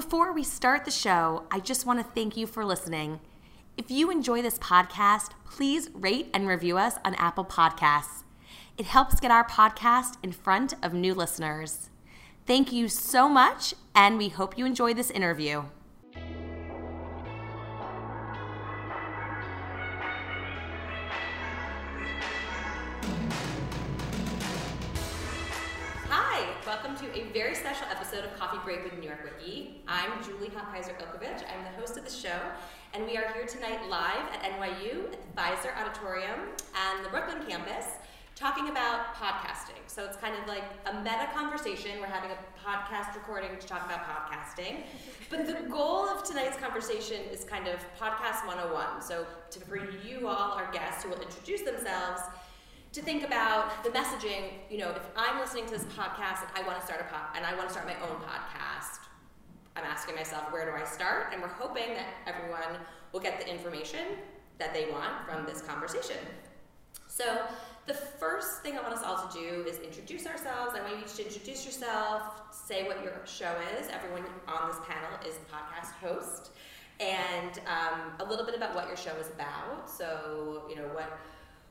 Before we start the show, I just want to thank you for listening. If you enjoy this podcast, please rate and review us on Apple Podcasts. It helps get our podcast in front of new listeners. Thank you so much, and we hope you enjoy this interview. Hi, welcome to a very special episode of Coffee Break with New York Wiki. I'm Julie Hochheiser Ilkovich. I'm the host of the show, and we are here tonight live at NYU at the Pfizer Auditorium and the Brooklyn campus talking about podcasting. So it's kind of like a meta conversation. We're having a podcast recording to talk about podcasting. But the goal of tonight's conversation is kind of podcast 101. So to, for you all, our guests who will introduce themselves, to think about the messaging, you know, if I'm listening to this podcast I want to start a pod and I want to start my own podcast, I'm asking myself, where do I start? And we're hoping that everyone will get the information that they want from this conversation. So the first thing I want us all to do is introduce ourselves. I want you to introduce yourself, say what your show is. Everyone on this panel is the podcast host. And um, a little bit about what your show is about. So, you know, what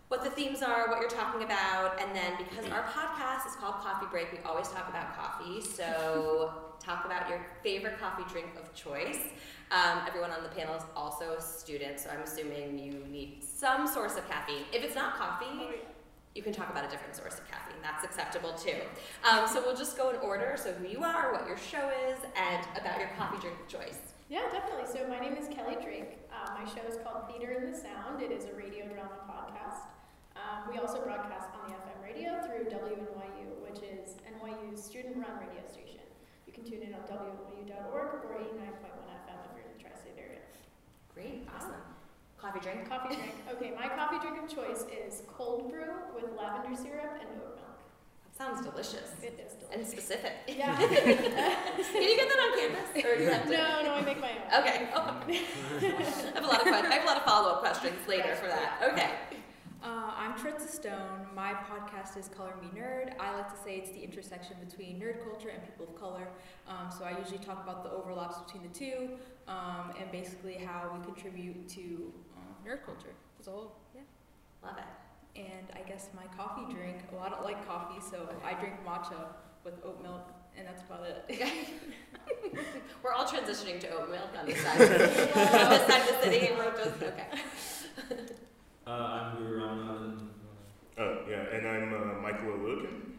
what the themes are, what you're talking about, and then because our podcast is called Coffee Break, we always talk about coffee. So talk about your favorite coffee drink of choice. Um, everyone on the panel is also a student, so I'm assuming you need some source of caffeine. If it's not coffee, you can talk about a different source of caffeine. That's acceptable too. Um, so we'll just go in order. So who you are, what your show is, and about your coffee drink of choice. Yeah, definitely. So my name is Kelly Drake. Uh, my show is called Theater in the Sound. It is a radio drama podcast. Um, we also broadcast on the FM radio through WNYU, which is NYU's student-run radio station. You can tune in on WNYU.org or 89.1 FM if you're in the tri-state area. Great, awesome. Coffee drink. Coffee drink. Okay, my coffee drink of choice is cold brew with lavender syrup and oat milk. That sounds delicious. It is And delicious. specific. Yeah. Can you get that on campus, or do you have to? no, no, I make my own. Okay. Oh. I have a lot of I have a lot of follow up questions later for that. Okay. Uh, I'm Tritza Stone. My podcast is Color Me Nerd. I like to say it's the intersection between nerd culture and people of color. Um, so I usually talk about the overlaps between the two um, and basically how we contribute to um, nerd culture as a whole. Yeah. Love it. And I guess my coffee drink, well, I don't like coffee, so I drink matcha with oat milk, and that's about it. We're all transitioning to oat milk on this side. on this side of the city. We're just okay. Uh, I'm Guru Ramanathan, Oh, yeah, and I'm uh, Michael O'Lukin.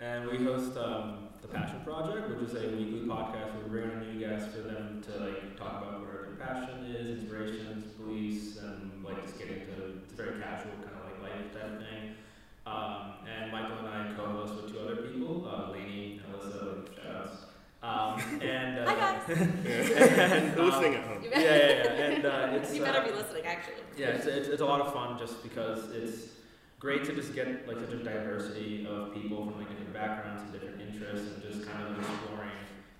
and we host um, the Passion Project, which is a weekly podcast where we bring on new guests for them to like talk about what their passion is, inspirations, beliefs, and like just get into it's very casual kind of like life type thing. Um, and Michael and I co-host with two other people, uh, Lainey and Alyssa, shoutouts. Um, and uh, Hi, guys. and, They're listening at home. Yeah, yeah, yeah, and uh, it's you better uh, be listening, actually. yeah, it's, it's, it's a lot of fun just because it's great to just get like such a diversity of people from like different backgrounds and different interests and just kind of exploring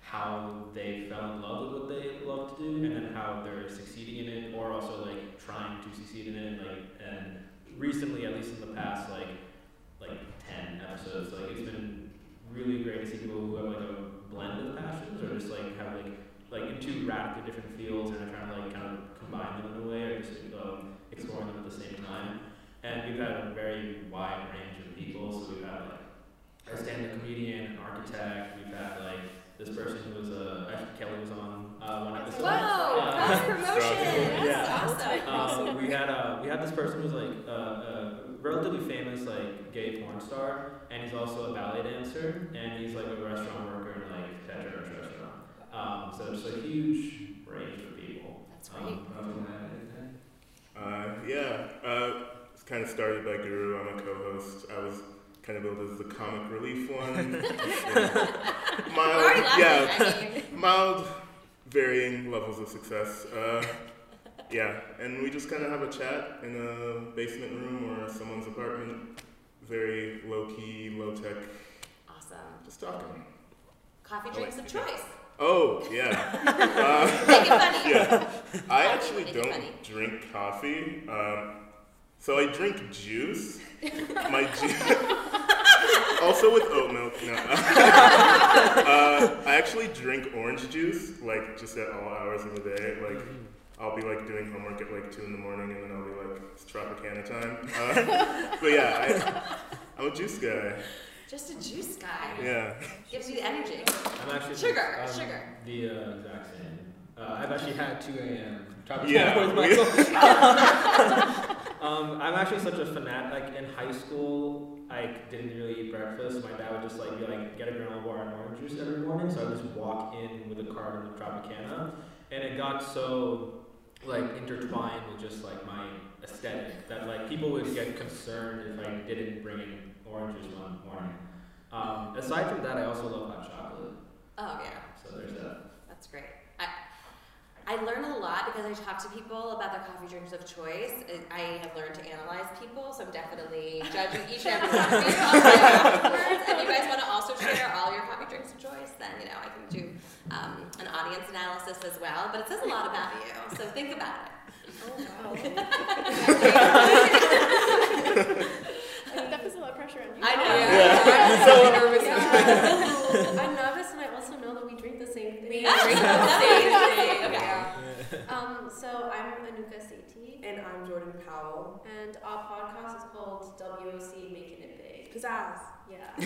how they fell in love with what they love to do and then how they're succeeding in it or also like trying to succeed in it like and recently at least in the past like like 10 episodes like it's been really great to see people who have like a blend of passions or just like have like like in two radically different fields and are trying to like kind of combine them in a way or just um, exploring them at the same time. And we've had a very wide range of people. So we've had like a stand-up comedian, an architect. We've had like this person who was a actually Kelly was on uh, one episode. Whoa! Uh, Cross promotion. Yeah. That's awesome. Um, we had uh, we had this person who's like uh, a relatively famous like gay porn star, and he's also a ballet dancer, and he's like a restaurant worker in like Tetra restaurant. Um, so it's a huge range of people. That's great. Um, I was gonna add anything? Uh, yeah, uh, it's kind of started by Guru. I'm a co-host. I was kind of billed as the comic relief one. Mild, yeah, mild, varying levels of success. Uh, yeah, and we just kind of have a chat in a basement room or someone's apartment. Very low key, low tech, awesome. just talking. Coffee drinks like of choice. Oh yeah. Uh, Make it funny. yeah. I actually don't drink coffee. Um, so I drink juice. My juice. also with oat milk. No. uh, I actually drink orange juice like just at all hours of the day. Like I'll be like doing homework at like two in the morning, and then I'll be like it's Tropicana time. Uh, but yeah, I, I'm a juice guy. Just a juice guy. Yeah. Gives you the energy. I'm actually Sugar, um, sugar. The uh, exact same. Uh, I've actually had 2 a.m. Tropicana Yeah, with we- Michael. Um, I'm actually such a fanatic. Like in high school, I didn't really eat breakfast. My dad would just like be like, get a granola bar and orange juice every morning. So I would just walk in with a card carton of Tropicana, and it got so like intertwined with just like my aesthetic that like people would get concerned if I didn't bring in orange juice one morning. Um, aside from that, I also love hot chocolate. Oh yeah. So there's that. That's great. I, I learn a lot because I talk to people about their coffee drinks of choice. I- I have learned to analyze people, so I'm definitely judging each and every one of you on my afterwards. If you guys want to also share all your coffee drinks of choice, then you know I can do um, an audience analysis as well. But it says a lot about you, so think about it. Oh, that puts a lot of pressure on you. I know. Yeah. I'm so nervous. I'm nervous, and I also know that we drink the same thing. We drink the that's same interesting. thing. Okay. Yeah. Um, so I'm Anuka Sethi, And I'm Jordan Powell. and our podcast is called WOC Making It Big. Pizzazz. Yeah.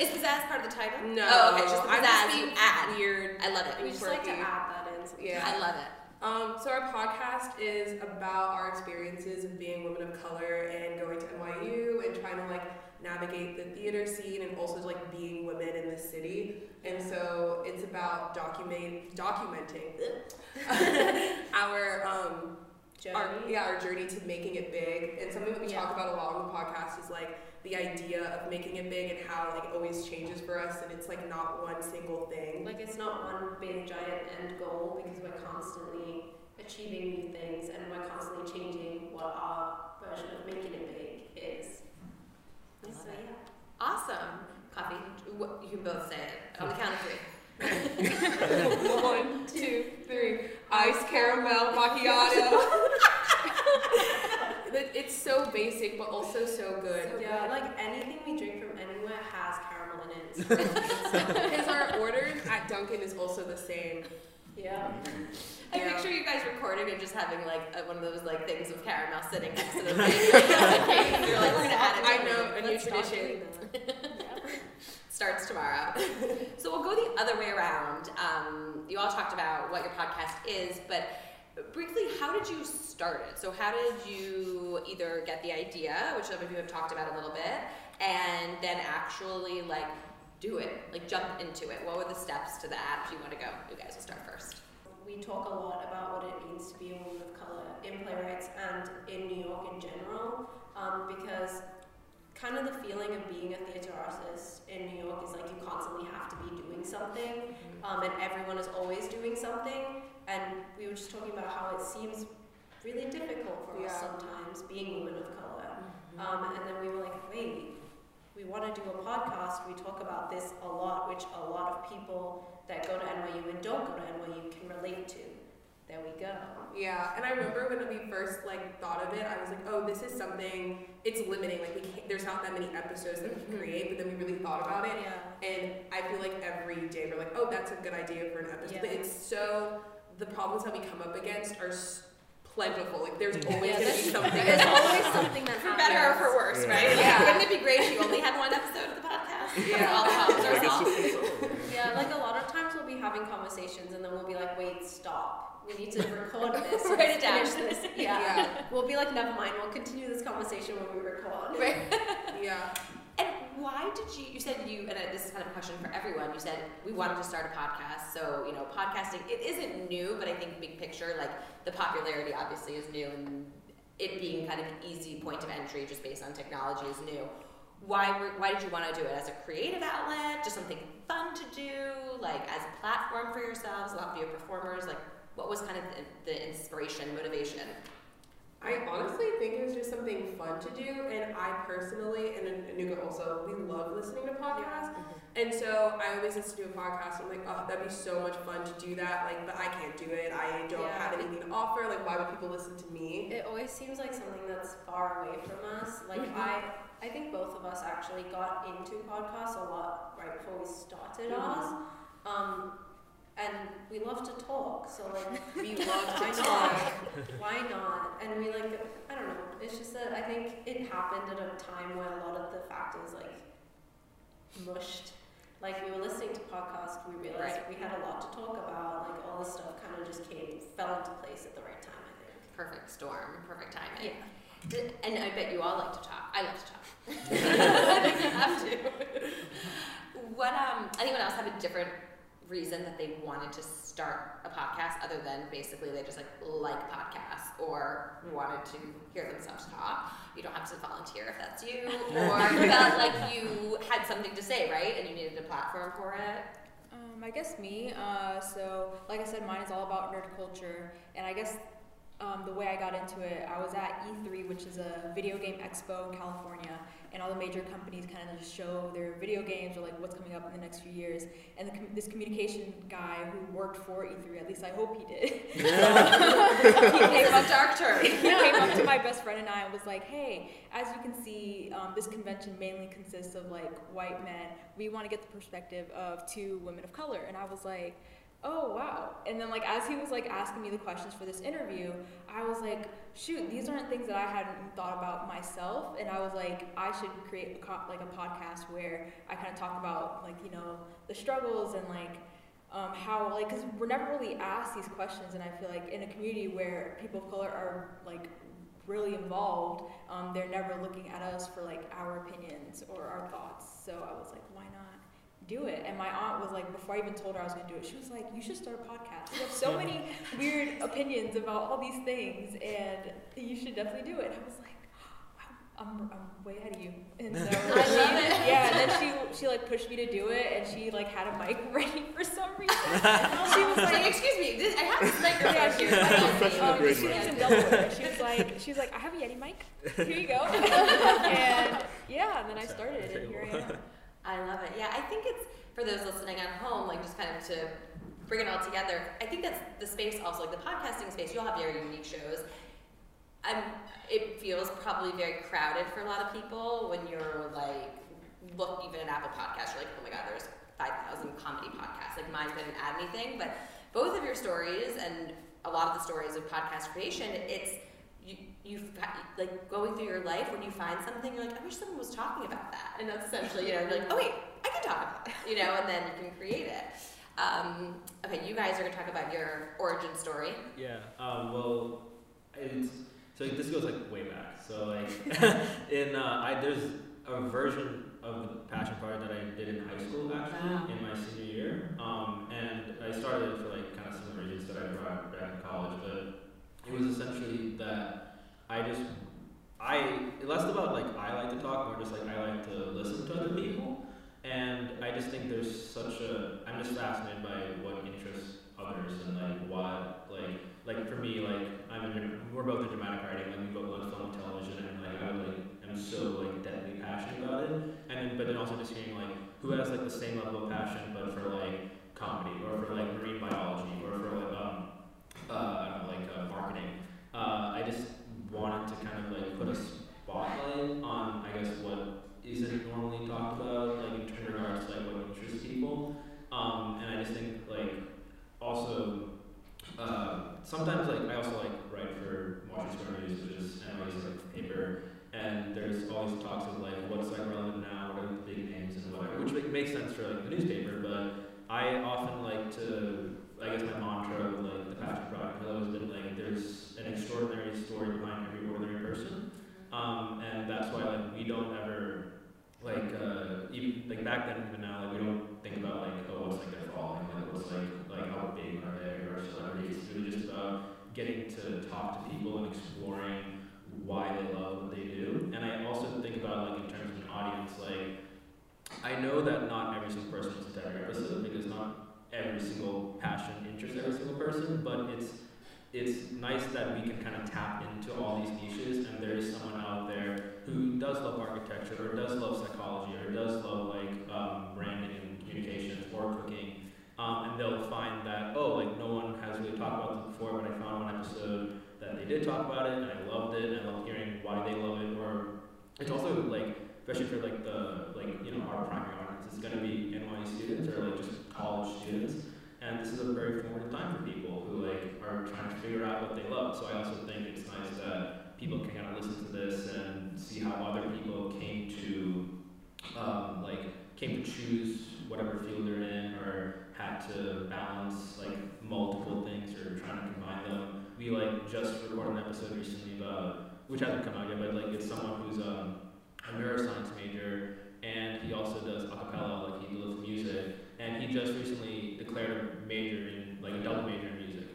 Is pizzazz part of the title? No. Oh, okay. Just the I'm pizzazz just being add. Weird. I love it. we just like to add that in. sometimes. Yeah. I love it. Um, so our podcast is about our experiences of being women of color and going to NYU and trying to like navigate the theater scene and also like being women in the city. And so it's about document documenting our um, our, Journey. yeah, our journey to making it big. And something that we talk about a lot on the podcast is like the idea of making it big and how like it always changes for us and it's like not one single thing. Like it's not one big giant end goal because we're constantly achieving new things and we're constantly changing what our version of making it big is. So yeah. Awesome. Coffee. You can both say it on the count of three. One, two, three. Iced caramel macchiato. It's so basic, but also so good. Yeah, like anything we drink from anywhere has caramel in it. Because our orders at Dunkin' is also the same. yeah. I Yeah. picture you guys recording and just having like a, one of those like things of caramel sitting next to the thing. and you're like, we're gonna add it. I know, a new tradition. Starts tomorrow. so we'll go the other way around. Um, you all talked about what your podcast is, but briefly, how did you start it? So how did you either get the idea, which some of you have talked about a little bit, and then actually like do it, like jump into it? What were the steps to that? If you want to go, you guys will start first. We talk a lot about what it means to be a woman of color in playwrights and in New York in general, um, because kind of the feeling of being a theater artist in New York is like you constantly have to be doing something, um, and everyone is always doing something. And we were just talking about how it seems really difficult for us sometimes being women of color. Um, and then we were like, wait, we want to do a podcast. We talk about this a lot, which a lot of people that go to NYU and don't go to NYU can relate to. There we go. Yeah, and I remember when we first like thought of it, I was like, oh, this is something. It's limiting. Like we can't, there's not that many episodes that we can create. But then we really thought about it, Yeah. and I feel like every day we're like, oh, that's a good idea for an episode. Yeah. But it's so the problems that we come up against are s- plentiful. Like there's mm. always Yeah, gonna be there's- something. There's always something that For happens. better or for worse, Yeah. right? Yeah. Wouldn't it be great if you only had one episode of the podcast? Yeah. All the problems are Like it's solved. just solved. Yeah, like a lot of times we'll be having conversations and then we'll be like, wait, stop. We need to record this. and Write it down. finish this. Yeah. Yeah. We'll be like, never mind, we'll continue this conversation when we record. Right. yeah. And why did you? You said you, and uh, this is kind of a question for everyone. You said we wanted to start a podcast. So you know, podcasting it isn't new, but I think big picture, like the popularity obviously is new, and it being kind of an easy point of entry just based on technology is new. Why were, Why did you want to do it as a creative outlet? Just something fun to do, like as a platform for yourselves? A lot of you are performers. Like, what was kind of the, the inspiration, motivation? I honestly think it was just something fun to do, and I personally, and Anuka also, we love listening to podcasts. And so I always listen to a podcast. I'm like, oh, that'd be so much fun to do that. Like, but I can't do it. I don't Yeah. have anything to offer. Like, why would people listen to me? It always seems like something that's far away from us. Like Mhm. I I think both of us actually got into podcasts a lot right before we started Mhm. ours. Um, and we love to talk, so like We love to talk. Why not? And we like I don't know. It's just that I think it happened at a time where a lot of the factors like mushed. Like we were listening to podcasts, we realized Right. we had a lot to talk about. Like all this stuff kind of just came fell into place at the right time. I think. Perfect storm, perfect timing. Yeah. And I bet you all like to talk. I love to talk. I think you have to. What um anyone else have a different reason that they wanted to start a podcast other than basically they just like like podcasts or wanted to hear themselves talk? You don't have to volunteer if that's you. Or felt like you had something to say, right? And you needed a platform for it. Um, I guess me. Uh, so, like I said, mine is all about nerd culture, and I guess um, the way I got into it, I was at E3, which is a video game expo in California, and all the major companies kind of just show their video games or like what's coming up in the next few years. And the com- this communication guy who worked for E3, at least I hope he did, he came up dark turn. he came up to my best friend and I and was like, "Hey, as you can see, um, this convention mainly consists of like white men. We want to get the perspective of two women of color." And I was like, "Oh wow!" And then like as he was like asking me the questions for this interview, I was like, "Shoot, these aren't things that I hadn't thought about myself." And I was like, "I should create a like a podcast where I kind of talk about like you know the struggles and like." um, how like because we're never really asked these questions and i feel like in a community where people of color are like really involved um, they're never looking at us for like our opinions or our thoughts so i was like do it and my aunt was like before i even told her i was going to do it she was like you should start a podcast you have so many weird opinions about all these things and you should definitely do it and i was like I'm, I'm way ahead of you and so I she- love it. yeah and then she she like pushed me to do it and she like had a mic ready for some reason she was Like, excuse me, this, I have this microphone yeah, she was like, don't see Professional um, she mic. lives in Delaware. She was like, she was like, I have a Yeti mic. Here you go. and yeah, and then I started, and here I am. I love it. Yeah, I think it's for those listening at home, like just kind of to bring it all together. I think that's the space also, like the podcasting space. You all have very unique shows. Um, it feels probably very crowded for a lot of people when you're like, look, even at Apple Podcasts, you're like, oh my God, there's 5,000 comedy podcasts. Like mine didn't add anything, but both of your stories and a lot of the stories of podcast creation, it's you, like going through your life when you find something, you're like, I wish someone was talking about that. And that's essentially, you know, you're like, oh wait, I can talk about that, you know, and then you can create it. Um, okay, you guys are gonna talk about your origin story. Yeah. Um, well, it's so this goes like way back. So like in uh, I there's a version of the passion part that I did in high school actually Wow. in my senior year. Um, and I started it for like kind of similar reasons that I brought back in college, but it was essentially that I just I less about like I like to talk, more just like I like to listen to other people. And I just think there's such a I'm just fascinated by what interests others and like what like like for me like I'm in we're both in dramatic writing like we both love film and television and like I like am so like deadly passionate about it and then but then also just hearing like who has like the same level of passion but for like comedy or for like marine biology or for like um uh I don't know like uh, marketing uh, I just wanted to kind of like put a spotlight on I guess what isn't normally talked about like in terms regards to like what interests people. Um, and I just think like also uh, sometimes like I also like write for Washington Square which is NYU's like paper, and there's all these talks of like what's like relevant now, what are the big names and whatever, which like, makes sense for like the newspaper, but I often like to I guess my mantra with like the passion project has always been like there's extraordinary story behind every ordinary person, um, and that's why like we don't ever like uh, even like back then even now like we don't think about like oh what's like their following like what's like like how big are they or celebrities? It's really just about getting to talk to people and exploring why they love what they do. And I also think about like in terms of an audience like I know that not every single person is a every because not every single passion interests every single person but it's it's nice that we can kind of tap into all these niches and there is someone out there who does love architecture or does love psychology or does love like um, branding and communications or cooking um, and they'll find that oh like no one has really talked about this before but I found one episode that they did talk about it and I loved it and I love hearing why they love it or it's also like especially for like the like you know our primary audience is going to be NYU students or like just college students, and this is a very formative time for people who like are trying to figure out what they love. So I also think it's nice that people can kind of listen to this and see how other people came to um, like came to choose whatever field they're in or had to balance like multiple things or trying to combine them. We like just recorded an episode recently about which hasn't come out yet, but like it's someone who's um, a neuroscience major and he also does a cappella, like he loves music, and he just recently declared a major in like a double major in music.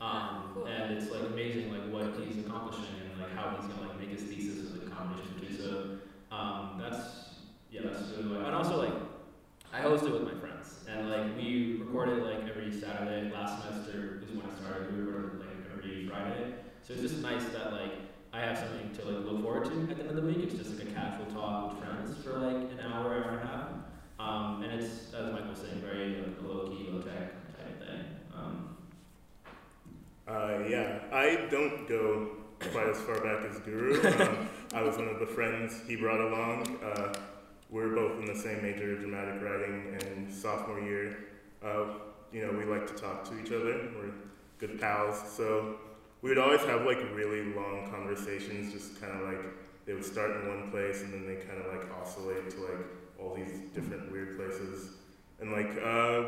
Um, Cool. and it's like amazing like what he's accomplishing and like how he's gonna like make his thesis as a combination between so um, that's yeah that's really what and also like I host it with my friends. And like we recorded like every Saturday. Last semester is when I started. We recorded like every Friday. So it's just nice that like I have something to like look forward to at the end of the week. It's just like a casual talk with friends for like an hour hour and a half um, and it's as Michael was saying very like low key low tech type thing um, Uh, yeah, I don't go quite as far back as Guru. Um, I was one of the friends he brought along. Uh, we're both in the same major, dramatic writing, and sophomore year, uh, you know, we like to talk to each other. We're good pals, so we would always have like really long conversations. Just kind of like they would start in one place and then they kind of like oscillate to like all these different weird places, and like uh,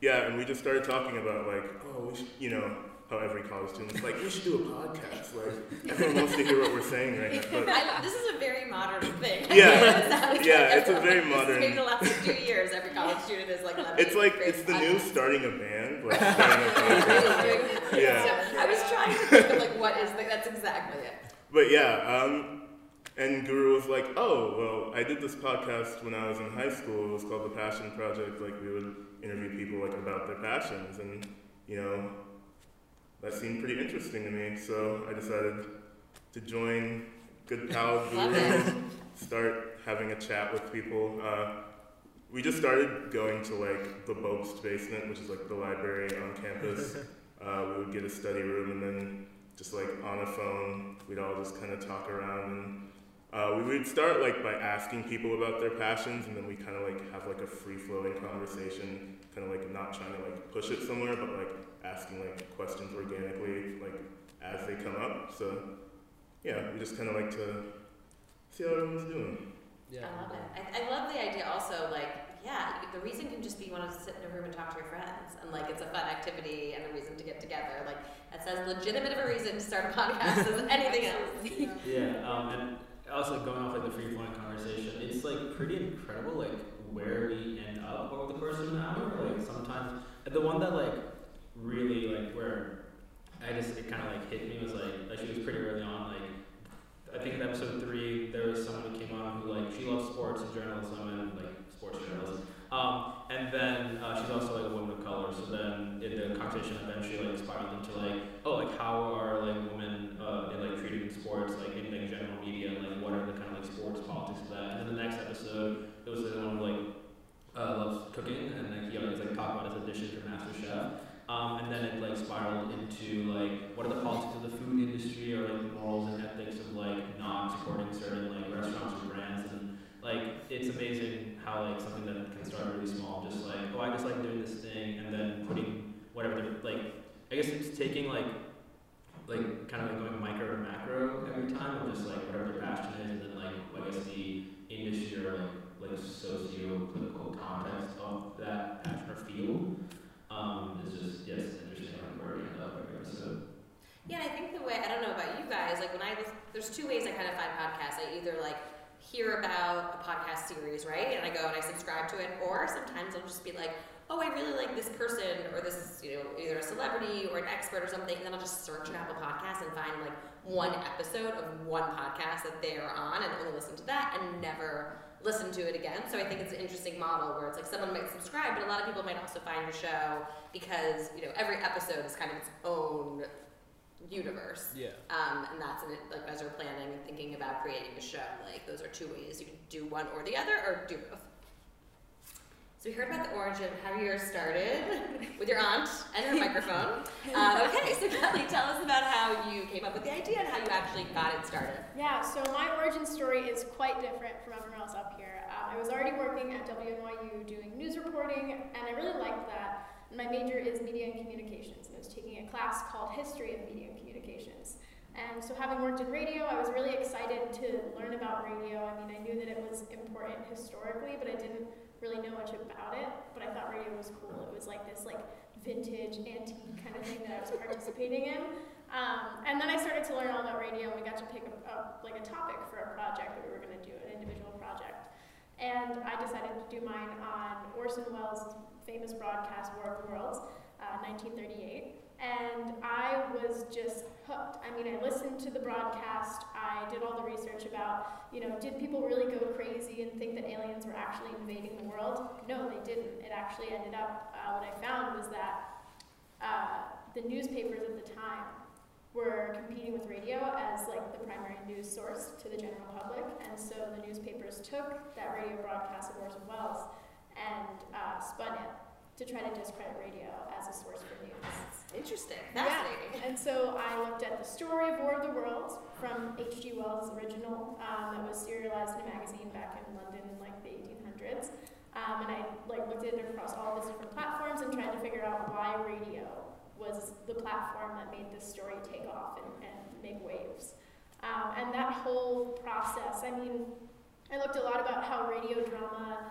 yeah, and we just started talking about like, oh, we should, you know, how every college student is like, we should do a podcast. Like, everyone wants to hear what we're saying right now. But I, this is a very modern thing. Yeah. Yeah, like it's a very everyone- modern- Maybe the last two years, every college student is like. it's like it's the new starting a band, like starting a podcast. Yeah. I was trying to think of like what is the, that's exactly it. But yeah, um, and Guru was like, oh, well, I did this podcast when I was in high school. It was called The Passion Project. Like, we would interview people like about their passions, and you know, that seemed pretty interesting to me. So I decided to join good pal Guru, start having a chat with people. Uh, we just started going to like the Bobst basement, which is like the library on campus. Uh, we would get a study room and then just like on a phone, we'd all just kind of talk around and uh, we would start like by asking people about their passions and then we kind of like have like a free flowing conversation, kind of like not trying to like push it somewhere, but like asking like questions organically like as they come up. So yeah, we just kind of like to see how everyone's doing. yeah I love it. I, I love the idea also, like, yeah, the reason can just be you want to sit in a room and talk to your friends. And, like, it's a fun activity and a reason to get together. Like, that's as legitimate of a reason to start a podcast as anything else. Yeah, um, and also going off like the free flowing conversation, it's like pretty incredible like where we end up over the course of an hour. Like sometimes the one that like really like where I just it kind of like hit me was like like she was pretty early on like. I think in episode three there was someone who came on who like she loves sports and journalism and like sports journalism. Um, and then uh, she's also like a woman of color. So then it, the conversation eventually like spiraled into like, oh, like how are like women uh, in, like treated in sports, like in like general and the kind of like sports politics of that. And then the next episode, it was the one who like uh, loves cooking, and like he always like talk about his audition for MasterChef. Um, and then it like spiraled into like what are the politics of the food industry or like morals and ethics of like not supporting certain like restaurants or brands and like it's amazing how like something that can start really small, just like oh I just like doing this thing, and then putting whatever like. I guess it's taking like like kind of like going micro to macro every time, of just like whatever their passion is, and then like I guess the industry or like like socio political context of that passion or field. Um, is just yes interesting like where we end up every episode. Yeah, I think the way, I don't know about you guys, like when I was, there's two ways I kind of find podcasts. I either like hear about a podcast series, right? And I go and I subscribe to it, or sometimes I'll just be like, oh, I really like this person, or this is, you know, either a celebrity or an expert or something, and then I'll just search an Apple Podcasts and find like one episode of one podcast that they're on and only listen to that and never listen to it again. So I think it's an interesting model where it's like someone might subscribe, but a lot of people might also find your show because, you know, every episode is kind of its own universe. Yeah. Um, and that's an, like as you're planning and thinking about creating a show, like those are two ways you can do one or the other, or do both. So we heard about the origin, of how yours started with your aunt and her microphone. Uh, okay, so Kelly, tell us about how you came up with the idea and how you actually got it started. Yeah, so my origin story is quite different from everyone else up here. Um, I was already working at WNYU doing news reporting, and I really liked that. My major is media and communications, and I was taking a class called History of Media and Communications. And so, having worked in radio, I was really excited to learn about radio. I mean, I knew that it was important historically, but I didn't really know much about it, but I thought radio was cool. It was like this like vintage antique kind of thing that I was participating in. Um, and then I started to learn all about radio, and we got to pick up like a topic for a project that we were going to do, an individual project. And I decided to do mine on Orson Welles' famous broadcast War of the Worlds, uh, 1938. And I was just hooked. I mean, I listened to the broadcast. I did all the research about, you know, did people really go crazy and think that aliens were actually invading the world? No, they didn't. It actually ended up, uh, what I found was that uh, the newspapers at the time were competing with radio as like the primary news source to the general public, and so the newspapers took that radio broadcast of Orson Welles and uh, spun it to try to discredit radio as a source for news. Interesting, fascinating. Yeah. And so I looked at the story of War of the Worlds from H.G. Wells' original um, that was serialized in a magazine back in London in like the 1800s. Um, and I like looked at it across all these different platforms and tried to figure out why radio was the platform that made this story take off and, and make waves. Um, and that whole process, I mean, I looked a lot about how radio drama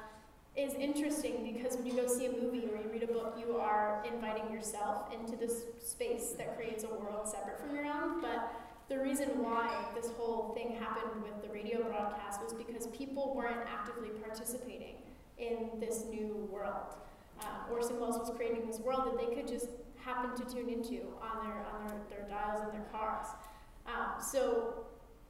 is interesting because when you go see a movie or you read a book, you are inviting yourself into this space that creates a world separate from your own. But the reason why this whole thing happened with the radio broadcast was because people weren't actively participating in this new world. Um, Orson Welles was creating this world that they could just happen to tune into on their on their, their dials in their cars. Um, so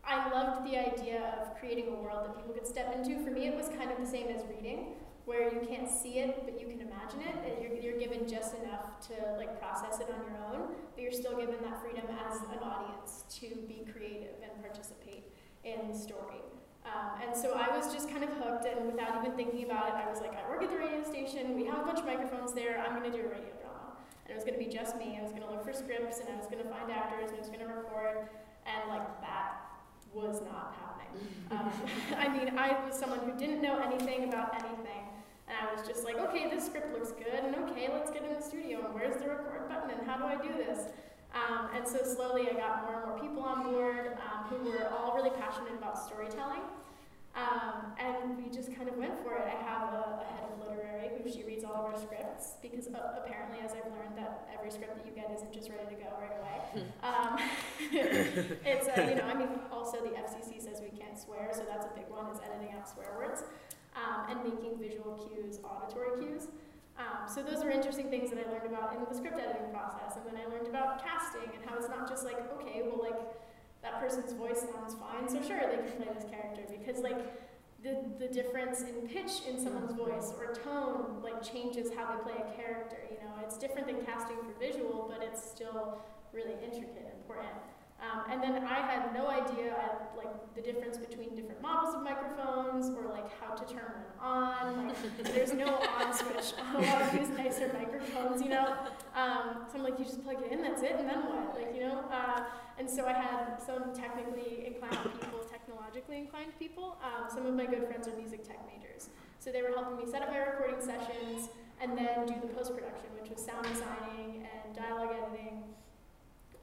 I loved the idea of creating a world that people could step into. For me, it was kind of the same as reading where you can't see it, but you can imagine it, and you're, you're given just enough to like process it on your own, but you're still given that freedom as an audience to be creative and participate in the story. Um, and so I was just kind of hooked, and without even thinking about it, I was like, I work at the radio station, we have a bunch of microphones there, I'm going to do a radio drama. And it was going to be just me, I was going to look for scripts, and I was going to find actors, and I was going to record, and like that was not happening. Um, I mean, I was someone who didn't know anything about anything. And I was just like, okay, this script looks good, and okay, let's get in the studio, and where's the record button, and how do I do this? Um, and so slowly I got more and more people on board um, who were all really passionate about storytelling. Um, and we just kind of went for it. I have a, a, head of literary who she reads all of our scripts because uh, apparently, as I've learned, that every script that you get isn't just ready to go right away. Hmm. um, it's uh, you know, I mean, also the FCC says we can't swear, so that's a big one is editing out swear words um, and making visual cues auditory cues. Um, so those were interesting things that I learned about in the script editing process, and then I learned about casting and how it's not just like, okay, well, like that person's voice sounds fine, so sure they can play this character because like the the difference in pitch in someone's voice or tone like changes how they play a character. You know, it's different than casting for visual, but it's still really intricate and important. Um, and then I had no idea like the difference between different models of microphones or like how to turn one on. Like, there's no on switch on a lot of these nicer microphones, you know. Um, so I'm like, you just plug it in, that's it, and then what? Like, you know. Uh, and so I had some technically inclined people, technologically inclined people. Um, some of my good friends are music tech majors, so they were helping me set up my recording sessions and then do the post production, which was sound designing and dialogue editing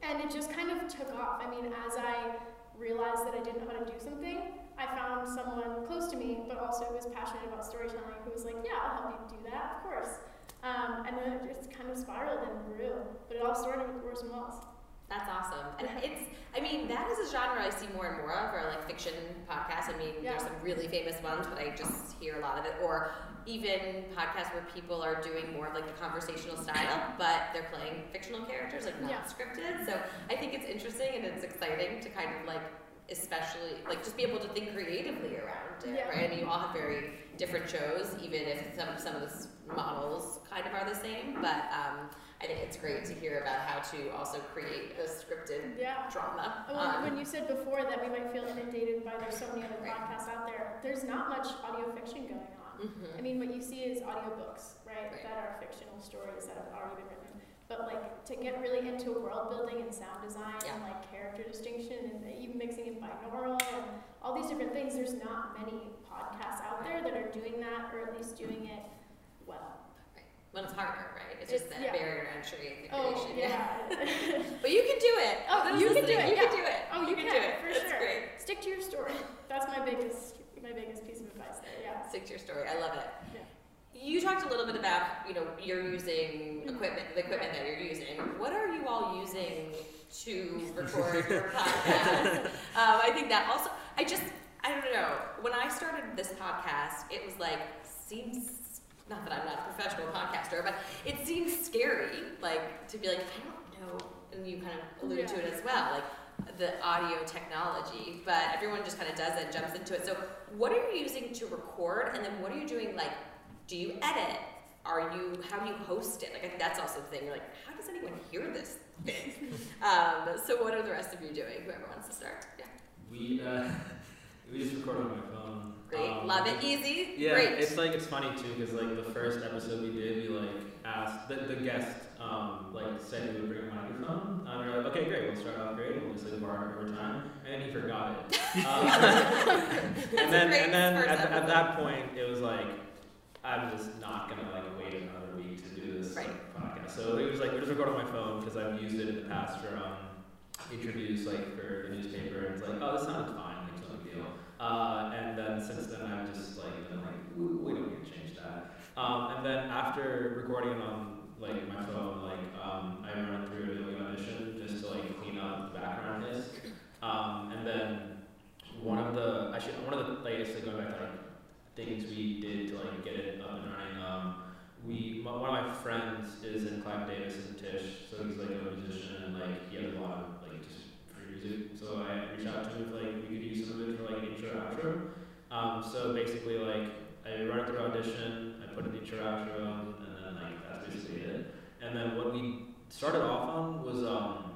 and it just kind of took off. I mean, as I realized that I didn't know how to do something, I found someone close to me, but also who was passionate about storytelling, who was like, "Yeah, I'll help you do that, of course." Um, and then it just kind of spiraled and grew. But it all started with Orson Welles. That's awesome. And it's, I mean, that is a genre I see more and more of, or like fiction podcasts. I mean, Yeah. there's some really famous ones, but I just hear a lot of it. Or even podcasts where people are doing more of like the conversational style, but they're playing fictional characters, like not Yeah. scripted. So I think it's interesting and it's exciting to kind of like, especially like just be able to think creatively around it, Yeah. right? I mean, you all have very different shows, even if some some of the models kind of are the same. But um, I think it's great to hear about how to also create a scripted Yeah. drama. Well, Um, when you said before that we might feel inundated by there's so many other Right. podcasts out there, there's not much audio fiction going Mhm. I mean, what you see is audiobooks, right? Right. That are fictional stories that have already been written. But like to get really into world building and sound design Yeah. and like character distinction and even mixing in binaural and all these different things, there's not many podcasts out there that are doing that or at least doing it well. When it's harder, right? It's just that yeah. barrier to entry, Oh yeah. But you can do it. Oh, you can do it, You yeah. can do it. oh, you, can, can, do it. for That's sure. great. Stick to your story. That's my biggest my biggest piece of advice there. Yeah. Stick to your story. I love it. Yeah. You talked a little bit about, you know, you're using Mhm. equipment, the equipment that you're using. What are you all using to record your podcast? um, I think that also, I just, I don't know. When I started this podcast, it was like, seems, not that I'm not a professional podcaster, but it seems scary, like, to be like, I don't know. And you kind of alluded to it as well, like, the audio technology, but everyone just kind of does it, jumps into it. So, what are you using to record, and then what are you doing? Like, do you edit? Are you? How do you host it? Like, I think that's also the thing. You're like, how does anyone hear this thing? um, so, what are the rest of you doing? Whoever wants to start. Yeah, We uh, we just record on my phone. Great, Um, love it, easy, Yeah, great. it's like it's funny too because like the first episode we did, we like asked the, the guest um like said he would bring a microphone, and we are like, okay, great, we'll start off great, we'll just like bar over time, and then he forgot it. Um, and then and then at, at that point it was like I'm just not gonna like wait another week to do this Right. like, podcast. So it was like we just record on my phone because I've used it in the past for um interviews like for the newspaper and it's like oh this sounds fine like no big deal. Uh, and then since then I've just like been like we, don't need to change that. Um, and then after recording it on like my phone like um, I run through Adobe Audition just to like clean up the background hiss. Um, and then one of the actually one of the like going back to like things we did to like get it up and running. Um, we one of my friends is in Clive Davis and Tisch, so he's like a musician and like he has a lot of So I reached out to him like we could use some of it for like an intro outro. Um, so basically like I run it through audition, I put an intro outro, and then like that's basically it. And then what we started off on was um,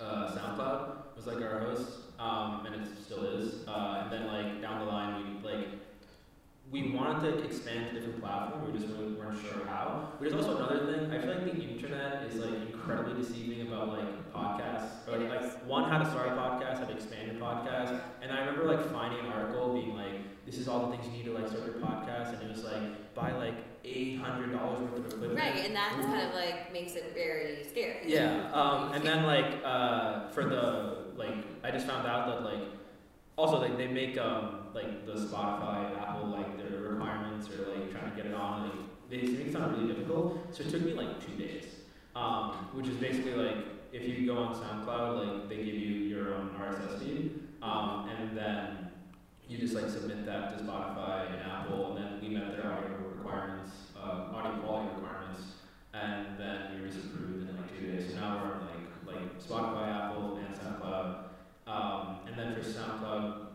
uh, SoundCloud was like our host, um, and it still is. Uh, and then like down the line, we like we wanted to expand to different platforms. We just really weren't sure how. But there's also another thing. I feel like the internet is like incredibly deceiving about like podcasts. Or like one, how to start a podcast, how to expand your podcast. And I remember like finding an article being like, this is all the things you need to like start your podcast, and it was like buy like eight hundred dollars worth of equipment. Right, and that's kind of like makes it very scary. Yeah, um, and then like uh, for the like, I just found out that like also like they make um, like the Spotify, Apple like their requirements or like trying to get it on like they make it sound really difficult. So it took me like two days, um, which is basically like if you go on SoundCloud, like they give you your own RSS feed, um, and then you just like submit that to Spotify and Apple, and then we met their audio requirements, uh, audio quality requirements and then were just approved in like two days. So now we're on like like Spotify, Apple. Um, and then for SoundCloud,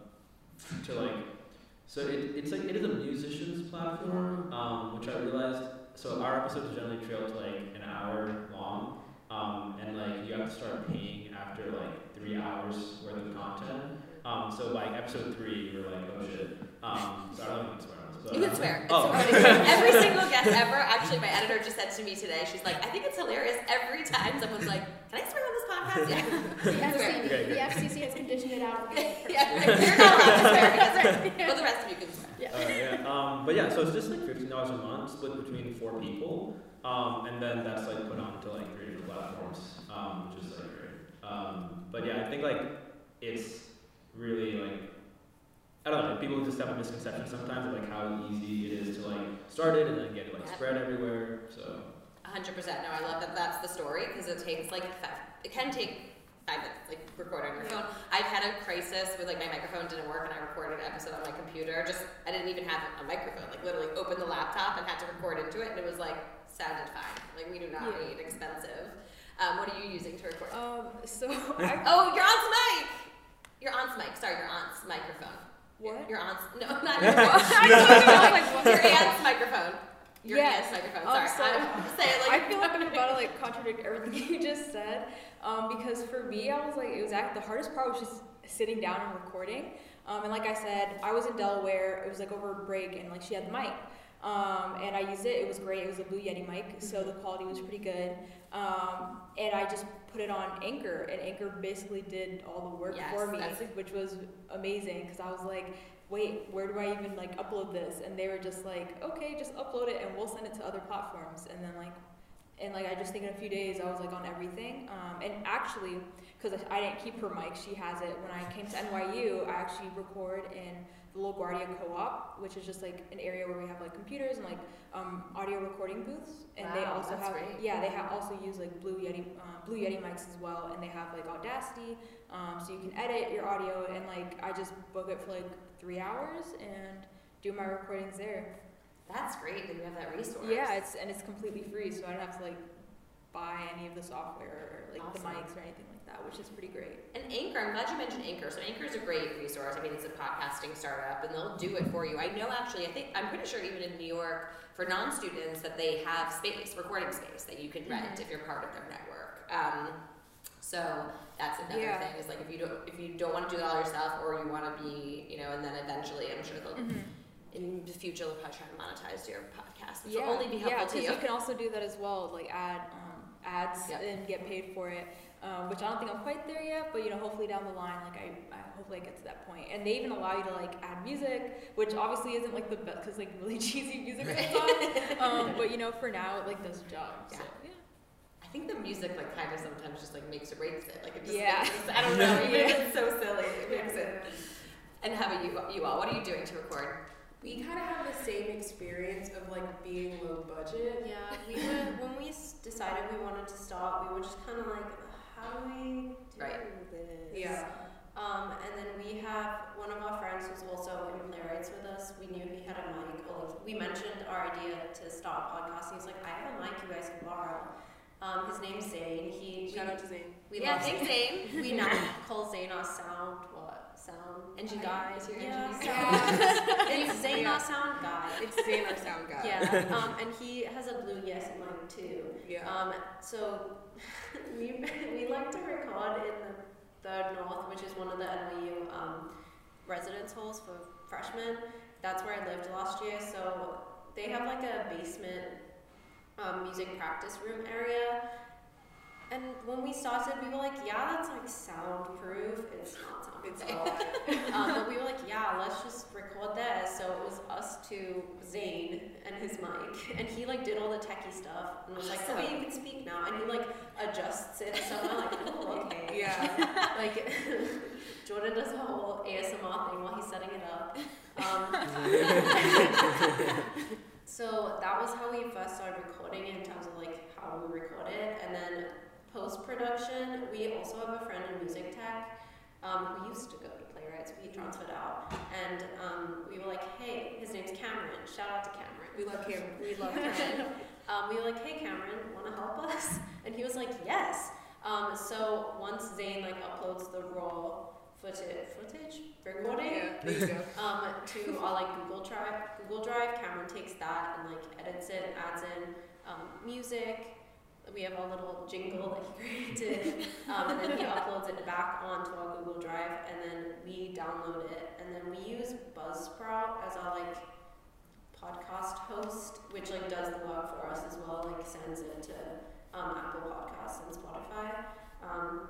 to like, so it, it's like it is a musician's platform, um, which I realized. So our episodes generally trail to like an hour long, um, and like you have to start paying after like three hours worth of content. Um, so by episode three, were like, oh shit. Um, so I don't you can swear on this, but You can swear. It's Oh. every single guest ever. Actually, my editor just said to me today, she's like, I think it's hilarious every time someone's like, Can I swear on this podcast? Yeah. The, FCC, Okay, the. FCC has conditioned it out of me. yeah, you're not allowed to swear because well, the rest of you can swear. Yeah. Uh, yeah. Um, but yeah, so it's just like fifteen dollars a month, split between four people, um, and then that's like put onto like three different platforms, um, which is like great. Um, but yeah, I think like it's really like I don't know. People just have a misconception sometimes of like how easy it is to like start it and then get it like Yeah. spread everywhere. So hundred percent. No, I love that. That's the story because it takes like five, it can take five minutes, like record on your phone. I've had a crisis with like my microphone didn't work and I recorded an episode on my computer. Just I didn't even have a microphone. Like literally opened the laptop and had to record into it, and it was like sounded fine. Like we do not Yeah. need expensive. Um, what are you using to record? Um, so I Oh, your aunt's mic. Your aunt's mic. Sorry, your aunt's microphone. What? Your aunt's no, not your I aunt's. like, your aunt's microphone. Your Yes. aunt's microphone. Um, Sorry, so- I'm say it like I feel like I'm about to like contradict everything you just said, um, because for me, I was like, it was act the hardest part was just sitting down and recording, Um, and like I said, I was in Delaware. It was like over break, and like she had the mic. Um, and I used it. It was great. It was a Blue Yeti mic, so the quality was pretty good. Um, and I just put it on Anchor, and Anchor basically did all the work Yes, for me, which was amazing because I was like, wait, where do I even like upload this? And they were just like, okay, just upload it, and we'll send it to other platforms. And then like, and like I just think in a few days I was like on everything. Um, and actually, because I didn't keep her mic, she has it. When I came to NYU, I actually record in the LaGuardia Co-op, which is just like an area where we have like computers and like um, audio recording booths. And they also have great. yeah, they have also use like Blue Yeti uh, Blue Yeti mics as well, and they have like Audacity, um, so you can edit your audio. And like I just book it for like three hours and do my recordings there. That's great that you have that resource. Yeah, it's and it's completely free, so I don't have to like buy any of the software or like the mics or anything like that, which is pretty great. And Anchor, I'm glad you mentioned Anchor. So Anchor is a great resource. I mean, it's a podcasting startup, and they'll do it for you. I know actually. I think I'm pretty sure even in New York for non-students that they have space, recording space that you can rent Mhm. if you're part of their network. Um, so that's another Yeah. thing is like if you don't if you don't want to do it all yourself or you want to be you know and then eventually I'm sure they'll in the future they'll probably try to monetize your podcast, which Yeah, will only be helpful yeah, to you. you can also do that as well, like add um, ads Yep. and get paid for it. Um, which I don't think I'm quite there yet, but you know, hopefully down the line, like I, I hopefully I get to that point. And they even allow you to like add music, which obviously isn't like the best because like really cheesy music sometimes. um, but you know, for now, it like does the job. So, yeah. I think the music like kind of sometimes just like makes or breaks it. Like it just Yeah. makes I don't know. Even if Yeah. it's so silly, it makes it. And how about you? You all? What are you doing to record? We kind of have the same experience of like being low budget. Yeah, we were when we decided we wanted to start, we were just kind of like, how do we do Right. this? Yeah. Um, and then we have one of our friends who's also in playwrights with us. We knew he had a mic, we mentioned our idea to start a podcast. He's like, I have a mic you guys can borrow. Um, his name's Zane. He Shout we, out to Zane. we yeah, love thanks, Zane. Zane. We now call Zane our sound what sound Engine guy. is your yeah, engine sound. it's Zane Yeah. our sound guy. It's Zane, our sound guy. Yeah, um, and he has a Blue Yeti mic too. Yeah. Um, so we we like to record in the third north, which is one of the NYU um, residence halls for freshmen. That's where I lived last year. So they have like a basement um, music practice room area. And when we started, we were like, yeah, that's like soundproof. It's not It's soundproof. um, but we were like, yeah, let's just record there. So it was us two, Zane, and his mic, and he like did all the techie stuff and was like, okay, you can speak now, and he like adjusts it. So we're like, oh, okay. Yeah. Like Jordan does a whole ASMR thing while he's setting it up. Um, so that was how we first started recording it in terms of like how we record it, and then post production. We also have a friend in music tech um, who used to go to playwrights. We transferred out, and um, we were like, hey, his name's Cameron. Shout out to Cameron. We love Cameron. We love Cameron. um, we were like, hey Cameron, want to help us? And he was like, yes. Um, so once Zane like uploads the raw footage, footage recording Yeah, there you go. um, to our like Google Drive, Google Drive, Cameron takes that and like edits it, adds in um, music. We have a little jingle that he created, um, and then he uploads it back onto our Google Drive, and then we download it, and then we use Buzzsprout as our like podcast host, which like does the work for us as well, like sends it to um, Apple Podcasts and Spotify. Um,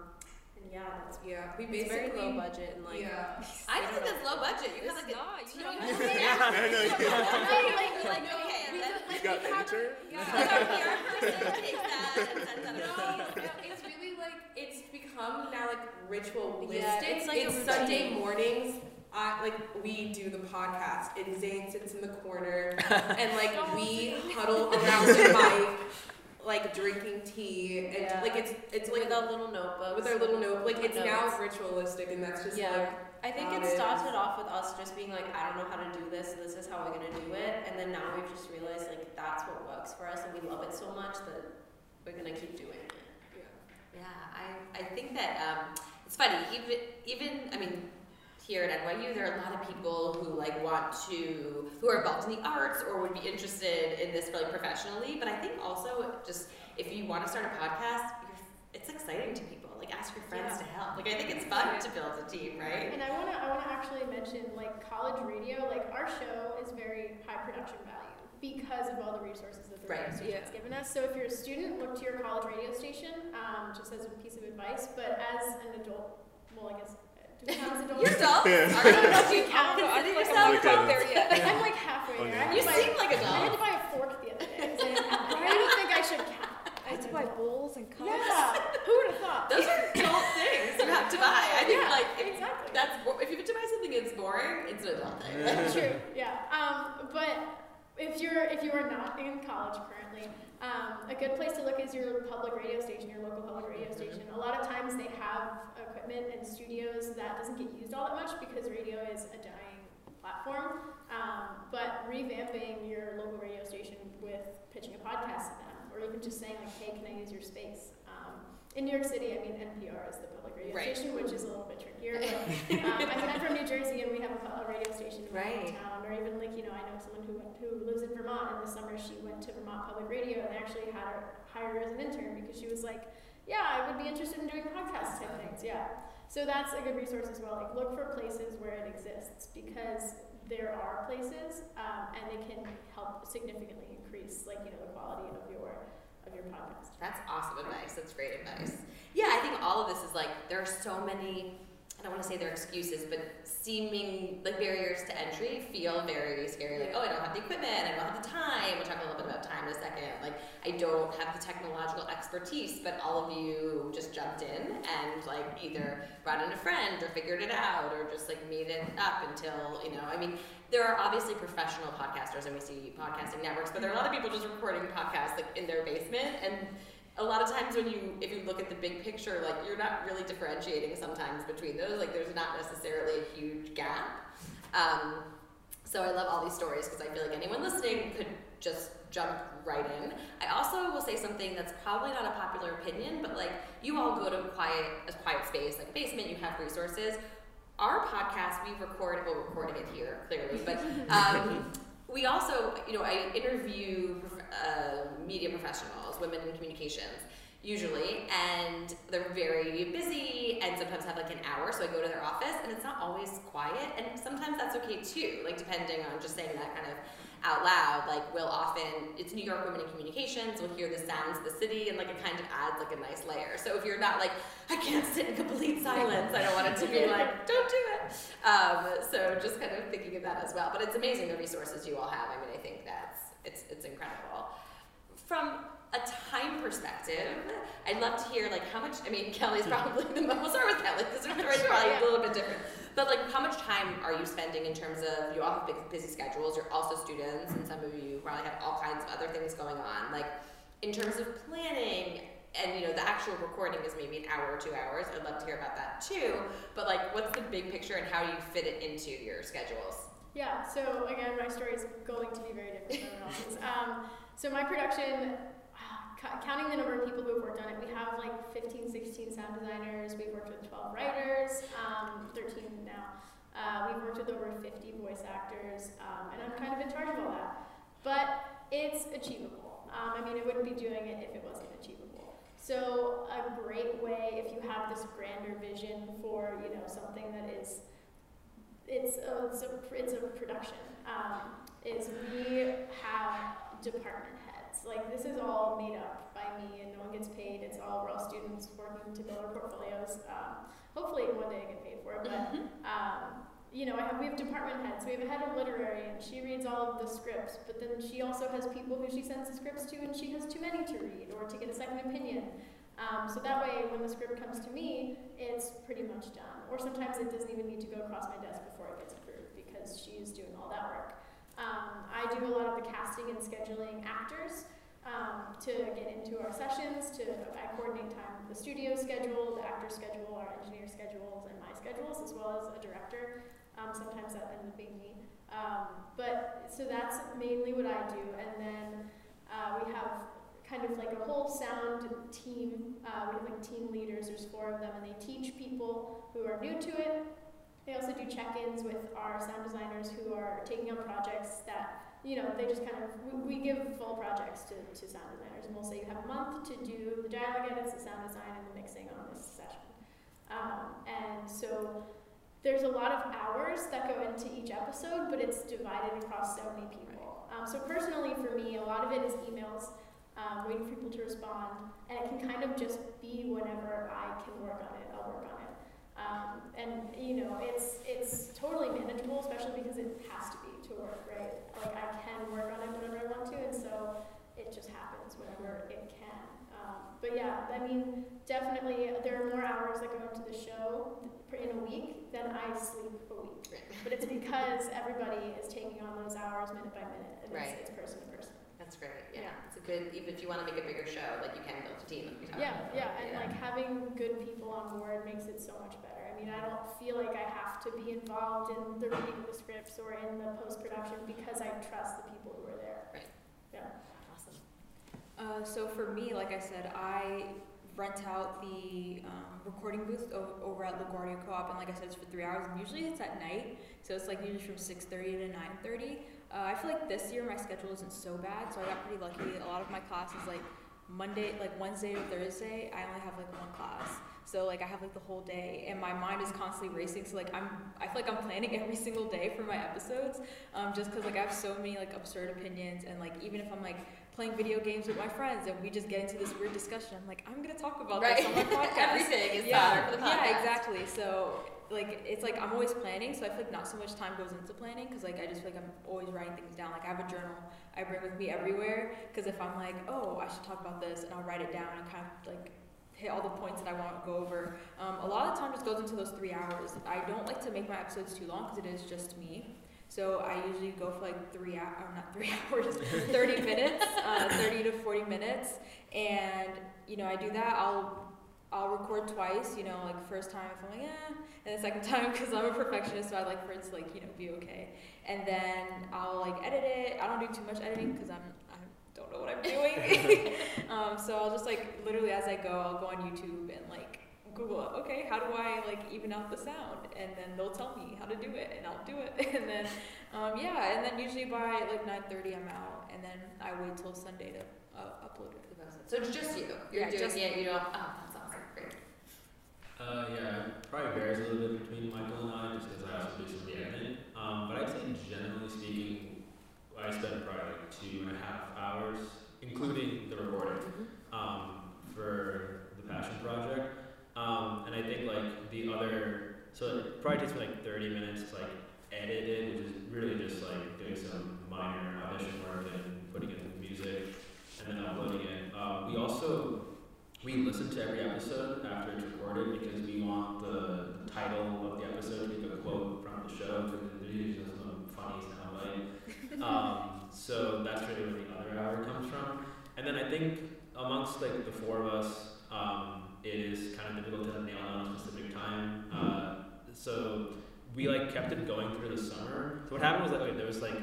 yeah, that's Yeah. We it's basically. very low budget and like yeah. I think that's low budget. You have like a not, you you know. even Yeah, I know. like, like, okay, we then just- You got the intern? Yeah. our person takes that and sends out No, it's really like it's become now like ritualistic. Yeah, it's like a Sunday mornings. I like we do the podcast and Zane sits in the corner and like we huddle around the mic, like drinking tea and Yeah. like it's it's like with our little notebook with our little note like it's now ritualistic and that's just Yeah. like I think it it started off with us just being like, I don't know how to do this, this is how we're gonna do it, and then now we've just realized like that's what works for us, and we love it so much that we're gonna keep doing it. Yeah, I, I think that um, it's funny. Even even I mean, here at NYU, there are a lot of people who like want to who are involved in the arts or would be interested in this really professionally. But I think also just if you want to start a podcast, you're, it's exciting to people. Like Like ask your friends Yeah. to help. Like I think it's fun to build a team, right? And I wanna I wanna actually mention like college radio, like our show is very high production value because of all the resources that the radio Right. station's given us. So if you're a student, look to your college radio station, um, just as a piece of advice. But as an adult, well, I guess do we count as adults? You're adults. Yeah. Are you adults? Do you I count don't know, I consider feel like yourself I'm Like not a- there yet. I'm like halfway there. I Okay. had You to buy- seem like a dumb. I had to buy a fork the other day. 'cause I didn't. I didn't think I should count. I had to buy bowls and cups. Yeah, who would have thought? Those are adult things you have to buy. I think Yeah, like if exactly. that's if you have to buy something that's boring, it's an adult thing. True. Yeah. Um, but if you're if you are not in college currently, um, a good place to look is your public radio station, your local public radio station. A lot of times they have equipment and studios that doesn't get used all that much because radio is a dying platform. Um, but revamping your local radio station with pitching a podcast to them, or even just saying like, "Hey, can I use your space?" Um, in New York City, I mean, NPR is the public radio Right. station, which is a trickier. But um, I mean, I'm from New Jersey, and we have a, a radio station in Right. hometown. Or even like you know, I know someone who went, who lives in Vermont, and this summer she went to Vermont Public Radio, and they actually had her hire her as an intern because she was like, "Yeah, I would be interested in doing podcast type things." Yeah, so that's a good resource as well. Like look for places where it exists because there are places, um, and they can help significantly increase like you know the quality of your of your podcast. That's awesome advice. That's great advice. Yeah, I think all of this is like there are so many. I don't want to say they're excuses, but seeming like barriers to entry feel very scary. Like, oh, I don't have the equipment, I don't have the time. We'll talk a little bit about time in a second. Like, I don't have the technological expertise, but all of you just jumped in and like either brought in a friend or figured it out or just like made it up until you know. I mean, there are obviously professional podcasters, and we see podcasting networks, but there are a lot of people just recording podcasts like in their basement and a lot of times when you if you look at the big picture like you're not really differentiating sometimes between those like there's not necessarily a huge gap. Um, so i love all these stories because i feel like anyone listening could just jump right in. I also will say something that's probably not a popular opinion but like you all go to quiet a quiet space like a basement you have resources. Our podcast we record well we're recording it here clearly but um, we also, you know, I interview media professionals, women in communications, usually, and they're very busy and sometimes have like an hour. So I go to their office, and it's not always quiet, and sometimes that's okay too. Like depending on just saying that kind of out loud. Like we'll often, it's New York Women in Communications. We'll hear the sounds of the city, and like it kind of adds like a nice layer. So if you're not like, I can't sit in complete silence. I don't want it to be like, don't do it. Um, so just kind of thinking of that as well. But it's amazing the resources you all have. I mean, I think that's it's it's incredible. From a time perspective, I'd love to hear like how much. I mean, Kelly's probably the most. We'll start with Kelly because her story's probably yeah. a little bit different. But like, how much time are you spending in terms of you all have big, busy schedules? You're also students, and some of you probably have all kinds of other things going on. Like, in terms of planning, and you know, the actual recording is maybe an hour or two hours. I'd love to hear about that too. But like, what's the big picture, and how do you fit it into your schedules? Yeah, so again, my story is going to be very different everyone else's. Um, so my production, ca- counting the number of people who have worked on it, we have like 15, 16 sound designers. We've worked with 12 writers, um, 13 now. Uh, we've worked with over 50 voice actors, um, and I'm kind of in charge of all that. But it's achievable. Um, I mean, I wouldn't be doing it if it wasn't achievable. So a great way, if you have this grander vision for you know something that is it's a, it's a, it's a production. Um, is we have department heads. Like this is all made up by me, and no one gets paid. It's all we're all students working to build our portfolios. Um, hopefully, one day I get paid for it. But um, you know, I have we have department heads. We have a head of literary, and she reads all of the scripts. But then she also has people who she sends the scripts to, and she has too many to read or to get a second opinion. Um, so that way, when the script comes to me, it's pretty much done. Or sometimes it doesn't even need to go across my desk before it gets approved because she's doing all that work. Um, I do a lot of the casting and scheduling actors um, to get into our sessions. To I coordinate time with the studio schedule, the actor schedule, our engineer schedules, and my schedules, as well as a director. Um, sometimes that ends up being me. Um, but so that's mainly what I do, and then uh, we have kind of like a whole sound team. Uh, we have like team leaders. There's four of them, and they teach people who are new to it They also do check-ins with our sound designers who are taking on projects that, you know, they just kind of, we, we give full projects to, to sound designers. And we'll say you have a month to do the dialogue edits, the sound design, and the mixing on this session. Um, and so there's a lot of hours that go into each episode, but it's divided across so many people. Um, so personally, for me, a lot of it is emails, um, waiting for people to respond, and it can kind of just be whenever I can work on it, I'll work on it. Um, and you know, it's it's totally manageable, especially because it has to be to work, right? Like I can work on it whenever I want to, and so it just happens whenever it can. Um, but yeah, I mean, definitely there are more hours that go into the show in a week than I sleep a week. Right. But it's because everybody is taking on those hours minute by minute, and Right. it's, it's person to person. That's great. Yeah. Yeah. It's a good, even if you want to make a bigger show, like you can build a team. Like we talked Yeah, about yeah, before. and like having good people on board makes it so much better. I mean, I don't feel like I have to be involved in the reading of the scripts or in the post production because I trust the people who are there. Right. Yeah. Awesome. Uh, so for me, like I said, I rent out the um, recording booth o- over at LaGuardia Co-op, and like I said, it's for three hours, and usually it's at night, so it's like usually from 6.30 to 9.30. Uh, I feel like this year my schedule isn't so bad, so I got pretty lucky. A lot of my classes, like Monday, like Wednesday or Thursday, I only have like one class. So like I have like the whole day, and my mind is constantly racing. So like I'm, I feel like I'm planning every single day for my episodes, um, just because like I have so many like absurd opinions, and like even if I'm like playing video games with my friends and we just get into this weird discussion, I'm like I'm gonna talk about Right. this on my podcast. Everything is yeah, for the podcast. yeah, exactly. So like it's like I'm always planning, so I feel like not so much time goes into planning because like I just feel like I'm always writing things down. Like I have a journal I bring with me everywhere because if I'm like oh I should talk about this and I'll write it down and kind of like hit all the points that I want to go over. Um, a lot of the time just goes into those three hours. I don't like to make my episodes too long because it is just me. So I usually go for like three hours, or not three hours, 30 minutes, uh, 30 to 40 minutes. And, you know, I do that. I'll I'll record twice, you know, like first time if I'm like, eh, and the second time because I'm a perfectionist, so I like for it to like, you know, be okay. And then I'll like edit it. I don't do too much editing because I'm I don't know what I'm doing. um, so I'll just like literally as I go, I'll go on YouTube and like Google, okay, how do I like even out the sound? And then they'll tell me how to do it, and I'll do it. And then, um, yeah, and then usually by like 9:30 I'm out, and then I wait till Sunday to uh, upload it. So it's just you. You're Yeah, doing just it. You know. Oh, that's awesome. Great. Uh, yeah, probably varies a little bit between Michael and I, just because I also do some editing. Um, but I'd say generally speaking, I spend probably like two and a half hours, including the recording, um, for the passion project. Um, and I think like the other, so it probably takes me like 30 minutes to like edit it, which is really just like doing some minor audition work and putting in the music and then uploading it. Um, we also we listen to every episode after it's recorded because we want the, title of the episode to be a quote from the show because there's usually some funny soundbite. um, so that's really where the other hour comes from. And then I think amongst like the four of us, um, it is kind of difficult to nail down a specific time. Uh, so we like kept it going through the summer. So what happened was that like, there was like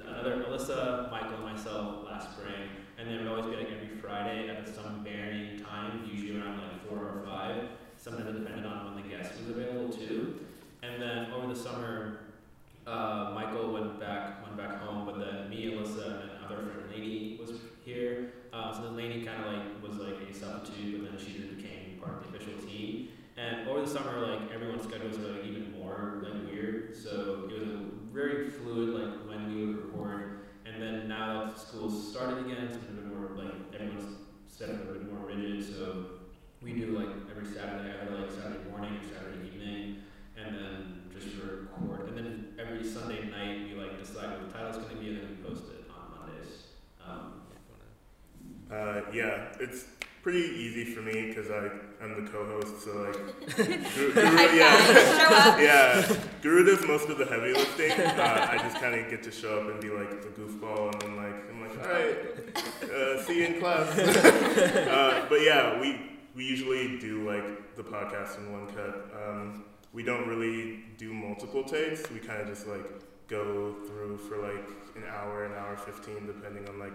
another Alyssa, Michael, and myself last spring, and then would always be like every Friday at some varying time, usually around like four or five. Sometimes it depended on when the guest was available too. And then over the summer, uh, Michael went back went back home, but then me, Alyssa, and another friend was here. Uh, so then Lainey kind of like was like a substitute, but then she became part of the official team. And over the summer, like everyone's schedules were like even more like weird. So it was a very fluid, like when we would record. And then now that school's started again, it's been a bit more like everyone's set up a bit more rigid. So we do like every Saturday, either like Saturday morning or Saturday evening, and then just record. And then every Sunday night, we like decide what the title's going to be, and then we post it on Mondays. Um, Uh, yeah, it's pretty easy for me because I am the co-host, so like, Guru, Guru- yeah, yeah. Guru does most of the heavy lifting. Uh, I just kind of get to show up and be like the goofball, and then like I'm like, all right, uh, see you in class. uh, but yeah, we we usually do like the podcast in one cut. Um, we don't really do multiple takes. We kind of just like go through for like an hour, an hour fifteen, depending on like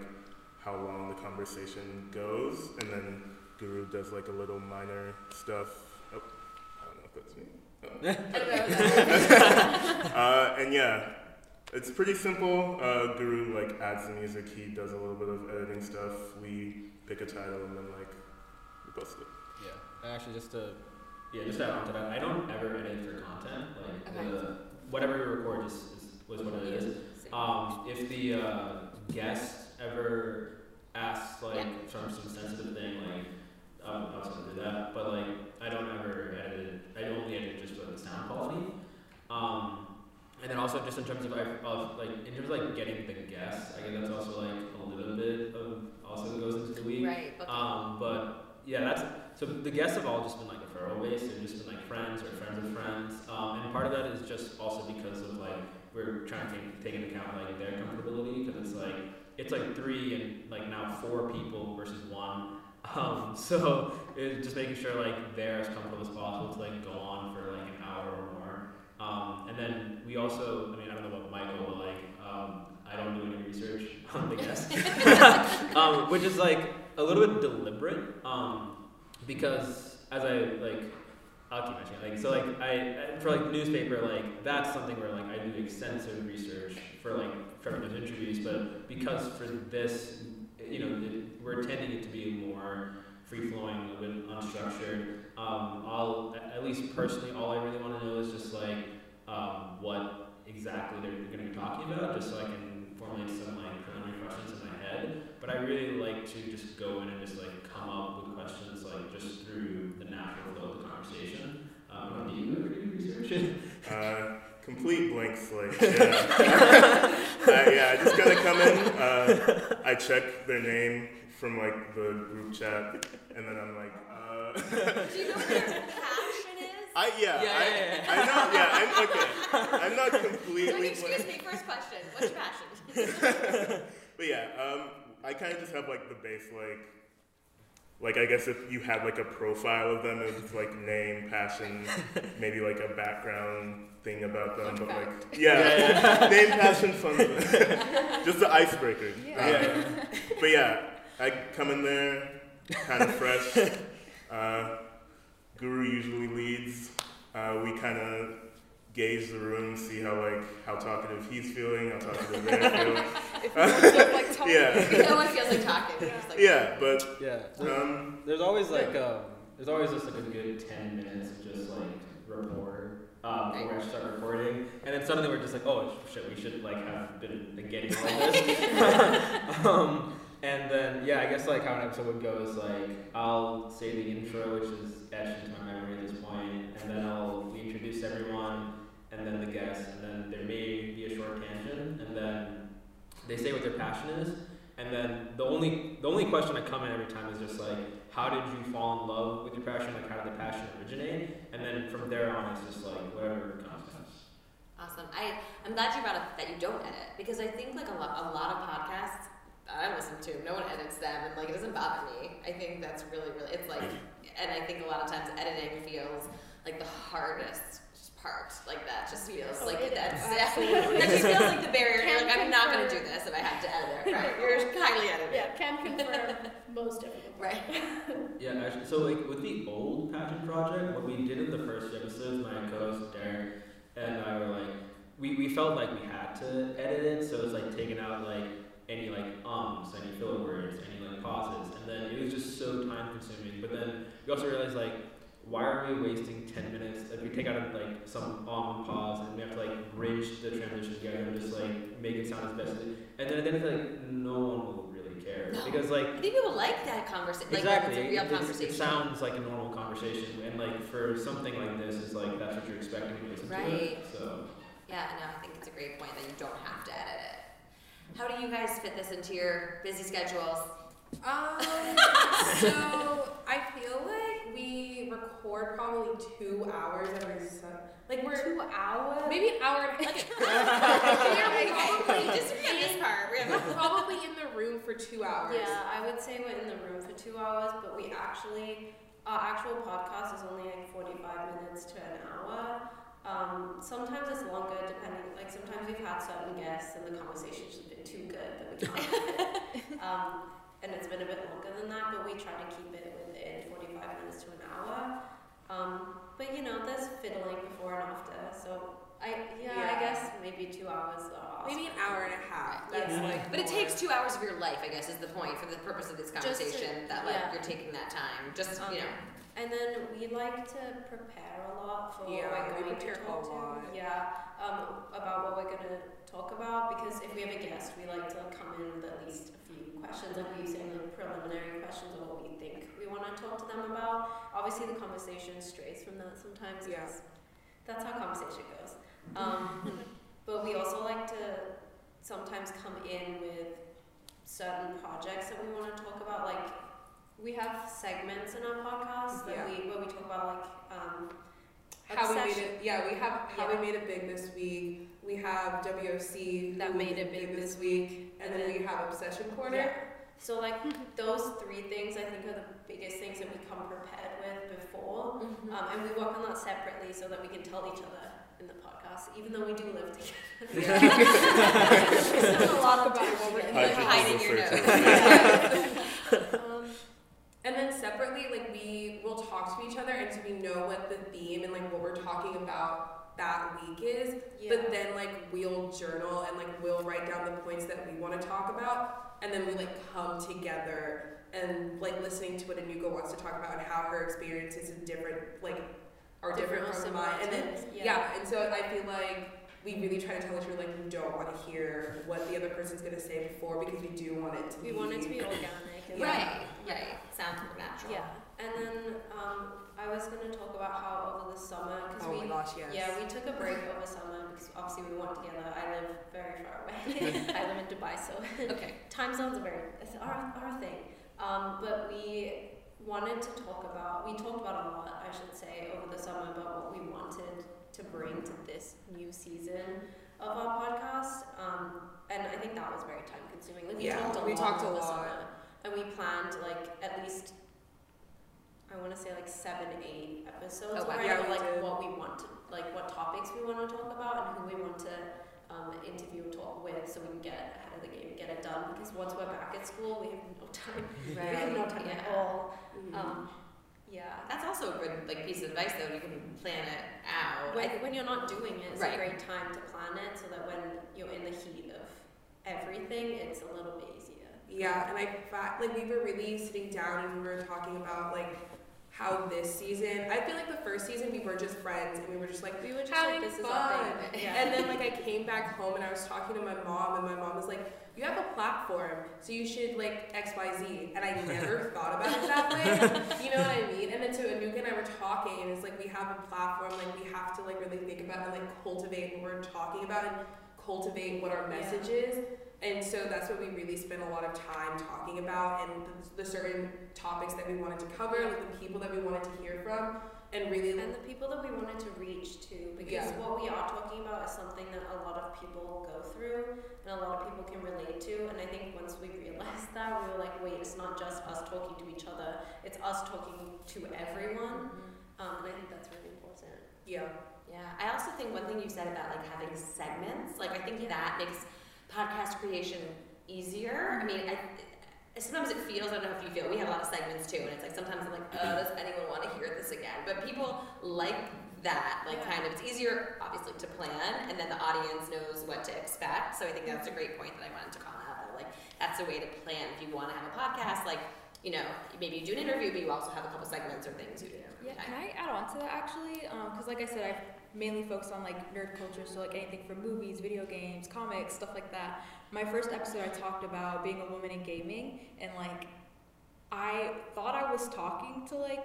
how long the conversation goes, and then Guru does like a little minor stuff. Oh, I don't know if that's me. uh, and yeah, it's pretty simple. Uh, Guru like adds the music. He does a little bit of editing stuff. We pick a title and then like we post it. Yeah, actually, just to yeah, just to add on to that, I don't ever edit for content. Like Okay. the whatever we record is, is was what it is. Um, if the uh, guest ever asks like Yeah. from some sensitive thing, like um, I was gonna do that, but like I don't ever edit it. I only edit just for the sound quality. Um, and then also just in terms of, like, of like in terms of like getting the guests, I guess that's also like a little bit of also goes into the week. Right. Okay. Um, but yeah, that's so the guests have all just been like referral based. They've just been like friends or friends of friends. Um, and part of that is just also because of like we're trying to take, take into account like their comfortability because it's like it's like three and like now four people versus one. Um, so it's just making sure like they're as comfortable as possible to like go on for like an hour or more. Um, and then we also, I mean, I don't know about Michael, but like um, I don't do any research on the guests, um, which is like a little bit deliberate um, because as I like I'll keep mentioning like so like I I- for like newspaper like that's something where like I do extensive research for like for those interviews but because for this you know it, we're intending it to be more free flowing a bit unstructured um, I'll at- at least personally all I really want to know is just like um, what exactly they're going to be talking about just so I can formulate some like preliminary questions in my head but I really like to just go in and just like come up with questions like just through the natural flow of the conversation. Um, do you ever do research? Uh, complete blank slate. Yeah. uh, yeah, I just gotta come in. Uh, I check their name from like the group chat, and then I'm like, uh, Do you know what your passion is? I yeah, Yeah, I, yeah, yeah. I know. Yeah, I'm okay. I'm not Like, completely excuse blank. me, first question. What's your passion? But yeah, um, I kind of just have like the base like. Like I guess if you had like a profile of them, it was like name, passion, maybe like a background thing about them, Fun but like fact. yeah, name, passion, fun, just the icebreaker. Yeah. Um, but yeah, I come in there kind of fresh. Uh, Guru usually leads. Uh, we kind of gauge the room, see how like how talkative he's feeling, how talkative they're feeling. If you don't look like Tom. Yeah, no one feels like talking. They're like, yeah, but Yeah. um, There's always like um, there's always just like a good ten minutes of just like rapport um, before we actually start recording, and then suddenly we're just like, oh shit, we should like have been like, getting all this. um, and then yeah, I guess like how an episode would go is like I'll say the intro, which is etched into my memory at this point, and then I'll introduce everyone, and then the guests, and then there may be a short tangent, and then they say what their passion is, and then the only the only question I come in every time is just like, how did you fall in love with your passion? Like, how did the passion originate? And then from there on, it's just like whatever comes comes. Awesome. I, I'm glad you brought up that you don't edit because I think like a lot, a lot of podcasts that I listen to, no one edits them and like it doesn't bother me. I think that's really, really, it's like, and I think a lot of times editing feels like the hardest part. Like that just feels Oh, like it that's, is. yeah, that just feels like the barrier. You're like, I'm not going to do this if I have to edit it. Right. You're highly edited. Yeah, can confirm most difficult. part. Right. Yeah, actually, so like with the old passion project, what we did in the first few episodes, my co-host Derek and I were like, we, we felt like we had to edit it, so it's like taking out like any like ums, any filler words, any like pauses, and then it was just so time consuming. But then we also realized like, why are we wasting ten minutes? If we take out like some um and pause, and we have to like bridge the transition together and just like make it sound as best. And then then it's like no one will really care No. because like I think people like that conversation. Exactly. a real It's- conversation. It sounds like a normal conversation, and like for something like this, it's like that's what you're expecting to listen to Right. it. So Yeah, no, I think it's a great point that you don't have to edit it. How do you guys fit this into your busy schedules? Um, so I feel like we record probably two hours every Sun. Like we're Two hours. maybe an hour and a half. Probably just forget this part. We're We're probably in the room for two hours. Yeah, I would say we're in the room for two hours, but we actually, our actual podcast is only like 45 minutes to an hour. Um, sometimes it's longer, depending, like sometimes we've had certain guests and the conversation's just been too good that we can't. Um, and it's been a bit longer than that, but we try to keep it within 45 minutes to an hour. Um, but you know, there's fiddling before and after, so I yeah, yeah. I guess maybe two hours. Off. Maybe an hour and a half. That's yeah. like, but it takes two hours of your life, I guess, is the point for the purpose of this conversation. To, that like yeah. you're taking that time, just um, you know, and then we like to prepare a lot for Yeah, what we're we going to prepare a talk to. Yeah, um, about what we're going to talk about because if we have a guest, we like to come in with at least a few questions, like we say, like preliminary questions of what we think we want to talk to them about. Obviously, the conversation strays from that sometimes. Yeah. That's how conversation goes. Um, but we also like to sometimes come in with certain projects that we want to talk about, like we have segments in our podcast that Yeah. we where we talk about like um, How we made it, yeah, we have how Yeah. we made it big this week. We have WOC that made it big this week, and then we have Obsession Corner. Yeah. So like those three things I think are the biggest things that we come prepared with before, Mm-hmm. um, and we work on that separately so that we can tell each other in the podcast, even though we do live together. Yeah. we a lot of Talk time about what we're together. Hide hiding your your Google searches. um, And then separately, like we will talk to each other, and so we know what the theme and like what we're talking about that week is. yeah. But then like we'll journal and like we'll write down the points that we want to talk about, and then we like come together and like listening to what Anuka wants to talk about and how her experiences is different, like are different, or from mine. And then us, yeah. and so I feel like we really try to tell each other like we don't want to hear what the other person's gonna say before because we do want it to we be want it to be organic. And Right, right. Sounds more natural. Yeah, and then um, I was gonna talk about how over the summer because Oh we my gosh, yes. Yeah, we took a break over summer because obviously we weren't together. I live very far away. I live in Dubai, so Okay. time zones are very it's our, our thing. Um, but we wanted to talk about we talked about a lot, I should say, over the summer about what we wanted to bring to this new season of our podcast. Um, and I think that was very time consuming. Like we Yeah, talked a we lot talked a lot. and we planned like at least. I want to say like seven, eight episodes Oh, already Yeah, of we like did. what we want to, like what topics we want to talk about and who we want to um, interview and talk with, so we can get ahead of the game, get it done. Because once we're back at school, we have no time. We have no time at Yeah. all. Mhm. Um, yeah. That's also a good like piece of advice though. You can plan it out. When, when you're not doing it, it's Right. a great time to plan it so that when you're in the heat of everything, it's a little bit easier. Yeah, and I like we were really sitting down and we were talking about like how this season. I feel like the first season we were just friends and we were just like We were just having like, this is fun. Yeah. And then like I came back home and I was talking to my mom and my mom was like, "You have a platform, so you should like X Y Z." And I never thought about it that way. You know what I mean? And then so Anuka and I were talking, and it's like we have a platform, like we have to like really think about and like cultivate what we're talking about and cultivate what our Yeah. message is. And so that's what we really spent a lot of time talking about, and the, the certain topics that we wanted to cover, like the people that we wanted to hear from, and really And the people that we wanted to reach too, because Yeah. what we are talking about is something that a lot of people go through and a lot of people can relate to. And I think once we realized that, we were like, wait, it's not just us talking to each other, it's us talking to everyone. Um, and I think that's really important. yeah. Yeah, I also think one thing you said about like having segments, like I think Yeah. that makes podcast creation easier. I mean, I, sometimes it feels, I don't know if you feel, we have a lot of segments too, and it's like sometimes I'm like, oh, does anyone want to hear this again? But people like that, like Yeah. kind of, it's easier obviously to plan, and then the audience knows what to expect. So I think that's a mm-hmm. great point that I wanted to call out. Like that's a way to plan if you want to have a podcast, like. You know, maybe you do an interview, but you also have a couple segments or things you do. Yeah, can I add on to that actually? Um, because like I said, I've mainly focused on like nerd culture, so like anything from movies, video games, comics, stuff like that. My first episode, I talked about being a woman in gaming, and like I thought I was talking to like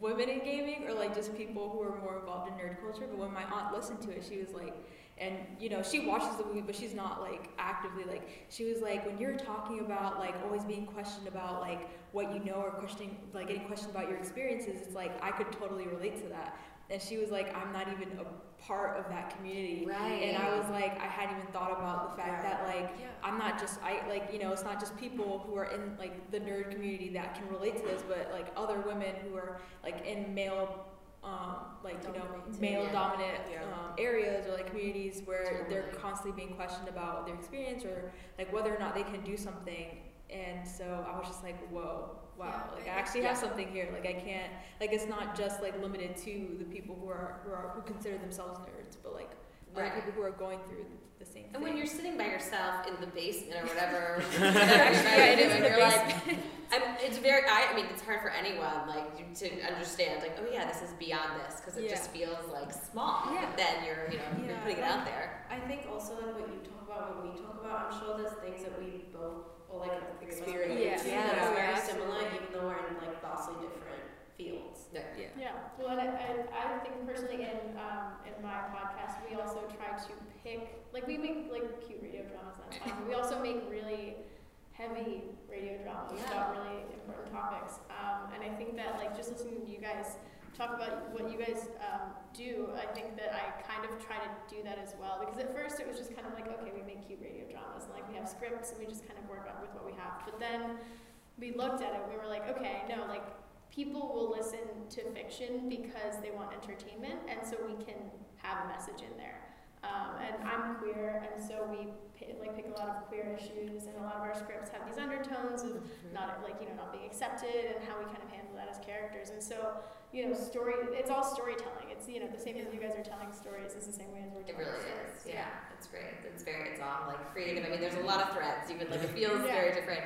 women in gaming or like just people who are more involved in nerd culture. But when my aunt listened to it, she was like, and you know, she watches the movie, but she's not like actively like. She was like, when you're talking about like always being questioned about like what you know or questioning like getting questioned about your experiences, it's like I could totally relate to that. And she was like, I'm not even a part of that community. Right. And I was like, I hadn't even thought about the fact Yeah. that like Yeah. I'm not just I like you know it's not just people who are in like the nerd community that can relate to this, but like other women who are like in male, um, like you know male yeah. dominant Yeah. um, areas or like communities where they're constantly being questioned about their experience or like whether or not they can do something. And so I was just like, whoa, wow, Yeah, like I- actually have something here. Like I can't, like it's not just like limited to the people who are who are who consider themselves nerds, but like other Right. people who are going through the same thing. And when you're sitting by yourself in the basement or whatever, yeah, it is in you're like. I'm, it's very. I, I mean, it's hard for anyone like to understand. Like, oh yeah, this is beyond this because it Yeah. just feels like small. Yeah. But then you're, you know, you're Yeah. putting it out there. I think also like what you talk about when we talk about, I'm sure there's things that we both like Experience. experience Yeah. Yeah. are very similar, even though we're in like vastly different fields. yeah. Yeah, well, and I, I, I think personally in, um, in my podcast, we also try to pick, like, we make, like, cute radio dramas, that's fine, we also make really heavy radio dramas Yeah. about really important topics. Um, and I think that, like, just listening to you guys talk about what you guys, um, do, I think that I kind of try to do that as well, because at first it was just kind of like, okay, we make cute radio dramas, and like, we have scripts, and we just kind of work on with what we have, but then we looked at it, and we were like, okay, no, like, people will listen to fiction because they want entertainment, and so we can have a message in there. Um, and I'm queer, and so we like pick a lot of queer issues, and a lot of our scripts have these undertones of not like you know not being accepted, and how we kind of handle that as characters. And so you know, story it's all storytelling. It's you know the same as you guys are telling stories is the same way as we're It really stories. is. Yeah, it's great. It's very. It's all like creative. I mean, there's a lot of threads. Even like it feels Yeah. very different.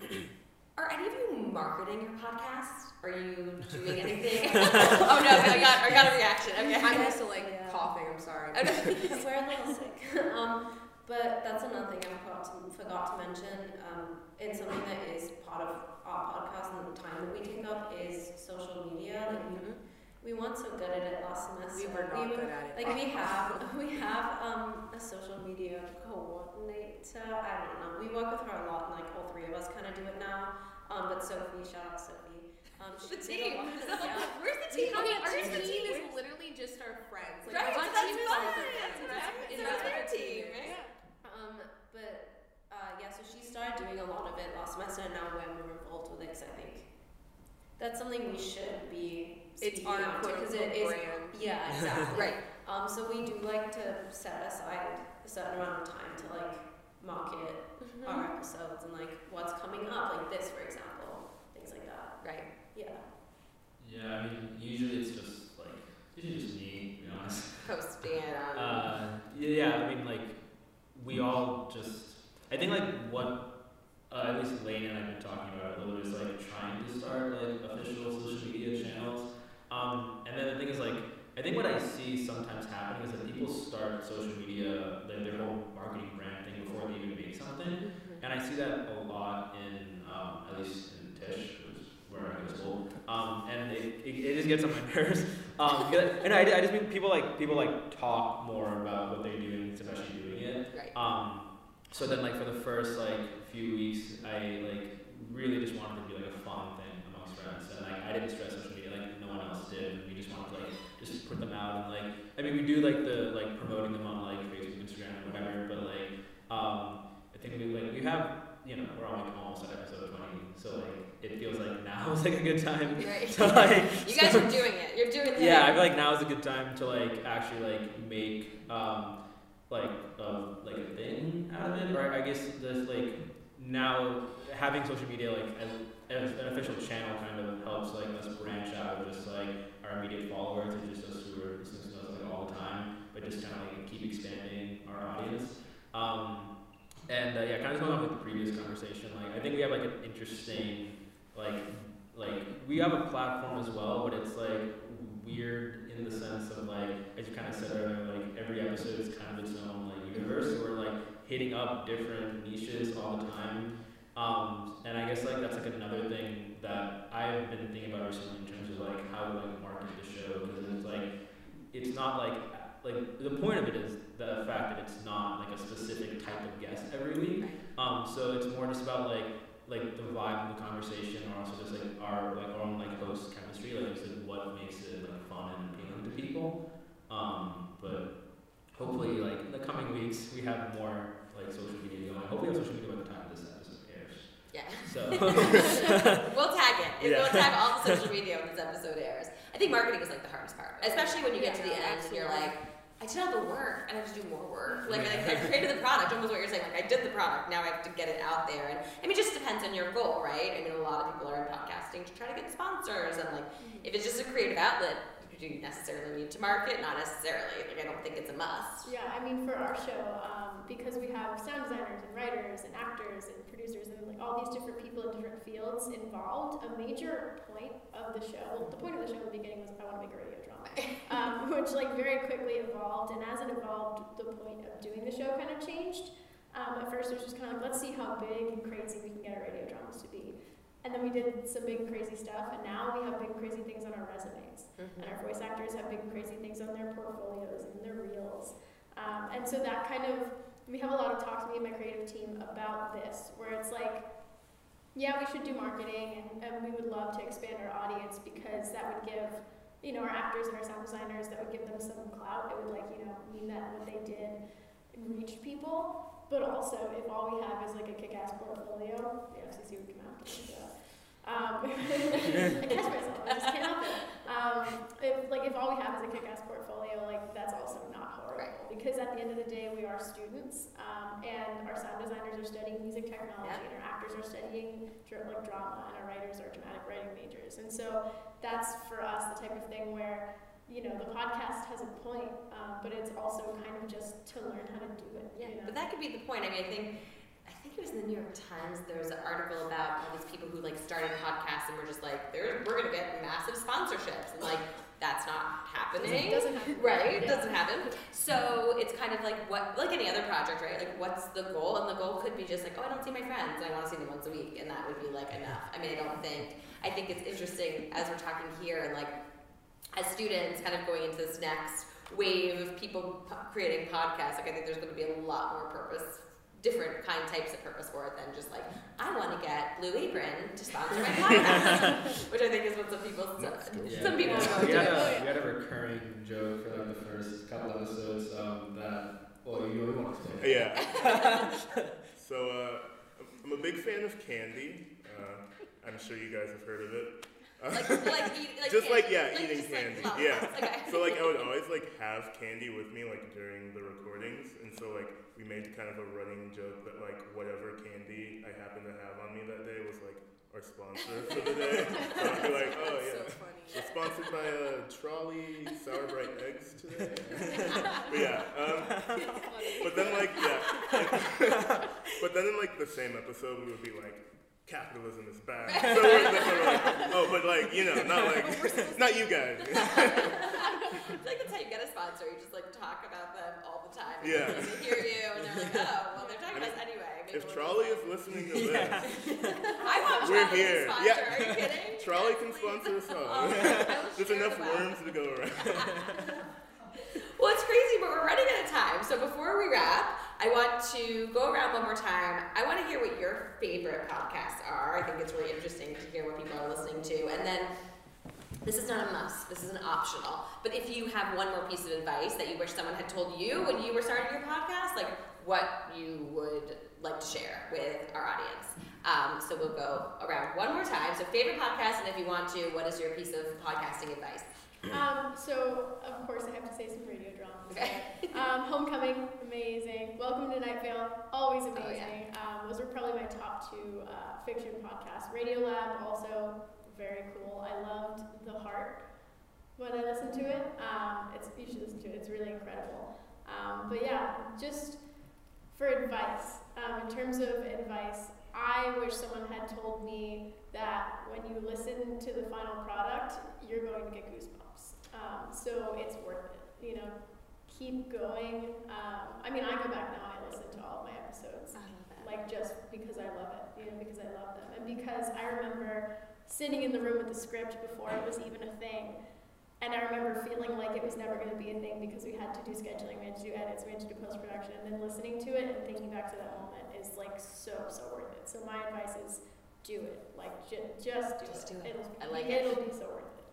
Are any of you marketing your podcast? Are you doing anything? oh no! I got. I got a reaction. Okay. I'm used to like Yeah. coughing. I'm sorry. No. We're a little sick. um, but that's another thing I forgot to, forgot to mention. Um, it's something that is part of our podcast and the time that we take up is social media. Like we, we weren't so good at it last semester. We were not were- good at it. Like we have, we have um, a social media coordinator. I don't know. We work with her a lot, and like all three of us kind of do it now. Um, but Sophie, shout out Sophie. Um, The she did a team. yeah. Where's the Okay, team? our team team? is literally just our friends. Like, Right, our that's team is fun. all their friends, and that's- That's- and that's that's their our team, right? Um, but uh, yeah, so she started doing a lot of it last semester, and now we're more involved with it. 'cause I think that's something we should be. It's speaking our out to, quote 'cause it is. brand. Yeah, exactly. Right. Um, so we do like to set aside a certain amount of time to like market Mm-hmm. our episodes and like what's coming up, like this, for example, things like that. Right. Yeah. Yeah, I mean, usually it's just like usually just me, to be honest. Posting it on. Uh, yeah, yeah, I mean, like, we all just, I think, like, what, uh, at least Lane and I have been talking about a little bit is, like, trying to start, like, official social media channels. Um, and then the thing is, like, I think what I see sometimes happening is that people start social media, like, their whole marketing brand thing before they even make something. And I see that a lot in, um, at least in Tisch, where I go to school. Um, and it, it, it just gets on my nerves. Um, and I, I just mean people like people like talk more about what they're doing, instead of actually doing it. Right. Um, so then like for the first like few weeks, I like really just wanted to be like a fun thing amongst friends, and like I didn't stress social media like no one else did. We just wanted to like just put them out and like I mean we do like the like promoting them on like Facebook, Instagram, or whatever. But like um, I think we like we have you know we're on like almost at episode twenty, so like it feels like now is like a good time Right. to like You guys are doing it. You're doing it. yeah, I feel like now is a good time to like actually like make um like uh, like a thing out of it, or I guess this like now having social media like as, as an official channel kind of helps like us branch out of just like our immediate followers and just us who are listening to us like all the time, but just kind of like keep expanding our audience. Um, and uh, yeah, kind of going off with the previous conversation, like I think we have like an interesting like like we have a platform as well, but it's like weird in the sense of like as you kind of said earlier, like every episode is kind of its own like universe. So we're like hitting up different niches all the time. Um, and I guess like that's like another thing that I've been thinking about recently in terms of like how to like market the show because it's like it's not like like the point of it is the fact that it's not like a specific type of guest every week. Um, so it's more just about like like the vibe of the conversation, or also just like our like our own like host chemistry, like just like what makes it like fun and appealing to people. Um, but hopefully, like in the coming weeks, we have more like social media going. Hopefully, we have social media by the time this episode airs. Yeah. So we'll tag it. And Yeah. We'll tag all the social media when this episode airs. I think marketing is like the hardest part, especially when you get to the Yeah, end and you're like, I did all the work and I have to do more work. Like I, I created the product, almost what you're saying. Like I did the product, now I have to get it out there. And I mean, it just depends on your goal, right? I mean, a lot of people are in podcasting to try to get sponsors, and like if it's just a creative outlet, you do you necessarily need to market? Not necessarily. Like I don't think it's a must. Yeah, I mean, for our show, um, because we have sound designers and writers and actors and producers and like all these different people in different fields involved, a major point of the show, well, the point of the show in the beginning was I want to make a radio drama, um, which like very quickly evolved, and as it evolved, the point of doing the show kind of changed. Um, at first, it was just kind of like, let's see how big and crazy we can get our radio dramas to be. And then we did some big crazy stuff, and now we have big crazy things on our resumes. Mm-hmm. And our voice actors have big crazy things on their portfolios and their reels. Um, and so that kind of, we have a lot of talks, me and my creative team, about this, where it's like, yeah, we should do marketing, and, and we would love to expand our audience because that would give, you know, our actors and our sound designers, that would give them some clout. It would, like, you know, mean that what they did reached people. But also, if all we have is like a kick-ass portfolio, the FCC would come after us. Um, I catch myself. I just can't help it. Um, if like if all we have is a kick-ass portfolio, like that's also not Right. because at the end of the day, we are students, um, and our sound designers are studying music technology, Yeah. and our actors are studying like drama, and our writers are dramatic writing majors. And so that's for us the type of thing where you know the podcast has a point, um, but it's also kind of just to learn how to do it. Yeah, you know? but that could be the point. I mean, I think, I think it was in the New York Times. There was an article about all these people who like started podcasts and were just like, "They're we're gonna get massive sponsorships," and like that's not happening. doesn't happen. Right, it Yeah. doesn't happen. So it's kind of like what, like any other project, right? Like, what's the goal? And the goal could be just like, oh, I don't see my friends. and I want to see them once a week, and that would be like enough. I mean, I don't think. I think it's interesting as we're talking here, and like as students, kind of going into this next wave of people creating podcasts. Like, I think there's going to be a lot more purpose. Different kind types of purpose for it than just like I want to get Blue Apron to sponsor my podcast, which I think is what some people That's. Yeah. some people Yeah. go We had, a, we had a recurring joke for like the first couple episodes um, that. Well, you really want to say? Yeah. so uh, I'm a big fan of candy. Uh, I'm sure you guys have heard of it. Uh, like, like, eat, like just like candy. yeah, eating just, like, candy. yeah. Okay. So like I would always like have candy with me like during the recordings, and so like we made kind of a running joke that like whatever candy I happened to have on me that day was like our sponsor for the day. so I'd be like, oh That's yeah. so funny. We're sponsored by a Trolli Sour Brite Eggs today. but yeah, um, but then like yeah, but then in like the same episode we would be like, capitalism is bad. So we're, we're like, oh, but like you know, not like not you guys. I feel like that's how you get a sponsor. You just like talk about them all the time. and Yeah. They hear you and they're like, oh, well, they're talking I about us anyway. Maybe If Trolli is listening to this, I want We're Trolli here. sponsor. Yeah. Are you kidding? Trolli can sponsor us Oh, all. I There's enough worms to go around. Well, it's crazy, but we're running out of time. So before we wrap, I want to go around one more time. I want to hear what your favorite podcasts are. I think it's really interesting to hear what people are listening to. And then this is not a must, this is an optional. But if you have one more piece of advice that you wish someone had told you when you were starting your podcast, like what you would like to share with our audience. Um, so we'll go around one more time. So favorite podcast, and if you want to, what is your piece of podcasting advice? Um, so of course I have to say some radio dramas. Okay. Um, Homecoming, amazing. Welcome to Night Vale, always Oh, yeah. amazing. um, those are probably my top two uh, fiction podcasts. Radio Lab, also very cool. I loved The Heart when I listened to it. Um, it's you should listen to it. It's really incredible. Um, but yeah, just for advice, um, in terms of advice, I wish someone had told me that when you listen to the final product, you're going to get goosebumps. Um, so it's worth it. You know, keep going. Um, I mean, I go back now. I listen to all my episodes, I love that. like just because I love it. You know, because I love them, and because I remember sitting in the room with the script before it was even a thing. And I remember feeling like it was never going to be a thing because we had to do scheduling, we had to do edits, we had to do post production, and then listening to it and thinking back to that moment is like so so worth it. So my advice is do it, like ju- just do Just it. do it. It'll, I like it. It'll be so worth it.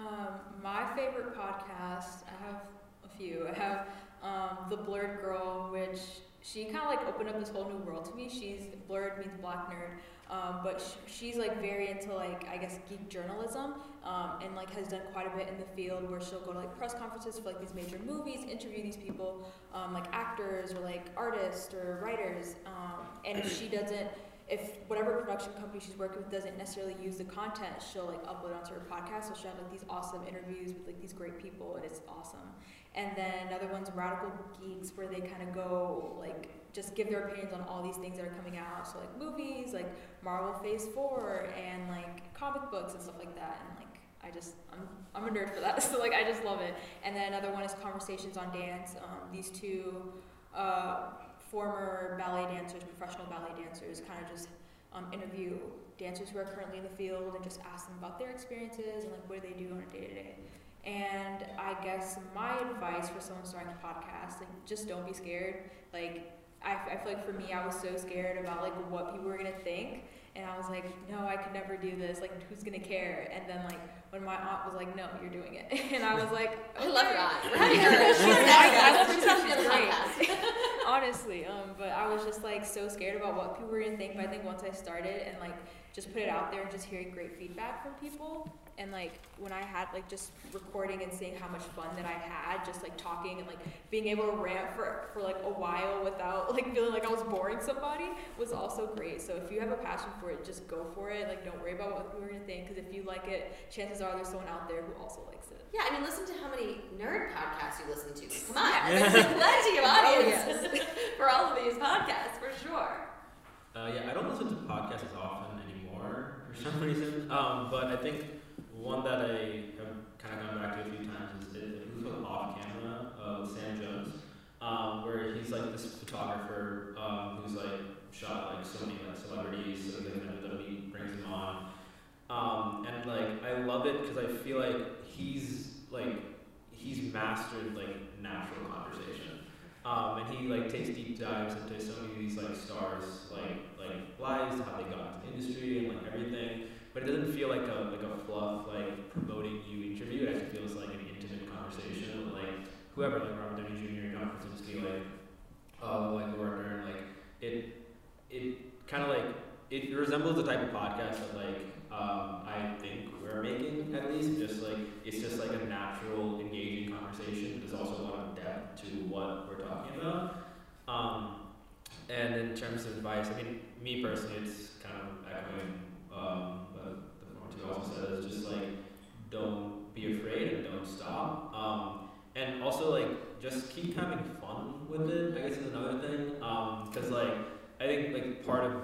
Um, my favorite podcast, I have I have um, The Blerd Girl, which she kind of like opened up this whole new world to me. She's blerd means black nerd, um, but sh- she's like very into like I guess geek journalism, um, and like has done quite a bit in the field where she'll go to like press conferences for like these major movies, interview these people, um, like actors or like artists or writers, um, and if she doesn't if whatever production company she's working with doesn't necessarily use the content, she'll like upload onto her podcast. So she'll have like these awesome interviews with like these great people, and it's awesome. And then another one's Radical Geeks, where they kind of go like just give their opinions on all these things that are coming out. So like movies, like Marvel Phase Four, and like comic books and stuff like that. And like I just I'm I'm a nerd for that. So like I just love it. And then another one is Conversations on Dance. Um, these two. Uh, former ballet dancers, professional ballet dancers, kind of just um, interview dancers who are currently in the field and just ask them about their experiences and like what do they do on a day to day. And I guess my advice for someone starting a podcast, like just don't be scared. Like I, I feel like for me, I was so scared about like what people were gonna think, and I was like, no, I could never do this. Like who's gonna care? And then like when my aunt was like, no, you're doing it, and I was like, I love your aunt. We're having her. She's I- I love her She's too. coming to She's the great. honestly um but i was just like so scared about what people were gonna think but i think once i started and like just put it out there and just hearing great feedback from people and like when i had like just recording and seeing how much fun that i had just like talking and like being able to rant for for like a while without like feeling like i was boring somebody was also great so if you have a passion for it just go for it like don't worry about what people are gonna think because if you like it chances are there's someone out there who also likes it Yeah, I mean, listen to how many nerd podcasts you listen to. Come on, Yeah. there's plenty of Oh, audience for all of these podcasts, for sure. Uh, yeah, I don't listen to podcasts as often anymore for some reason. Um, but I think one that I have kind of gone back to a few times is it, was called Off Camera of Sam Jones, um, where he's like this photographer um, who's like shot like so many like celebrities, so like WWE brings him on. Um, and like I love it because I feel like he's like he's mastered like natural conversation. Um, and he like takes deep dives into so many of these like stars like like lives, how they got into the industry and like everything. But it doesn't feel like a like a fluff like promoting you interview. It actually feels like an intimate conversation like whoever like Robert Downey Jr. John Krasinski like uh, like Laura Dern like it it kind of like it resembles the type of podcast that like um, I think we're making at least. Just like it's just like a natural, engaging conversation. There's also a lot of depth to what we're talking about. Um, and in terms of advice, I mean, me personally, it's kind of echoing um, said. Is just like don't be afraid and don't stop. Um, and also like just keep having fun with it. I guess is another thing. Because like I think like part of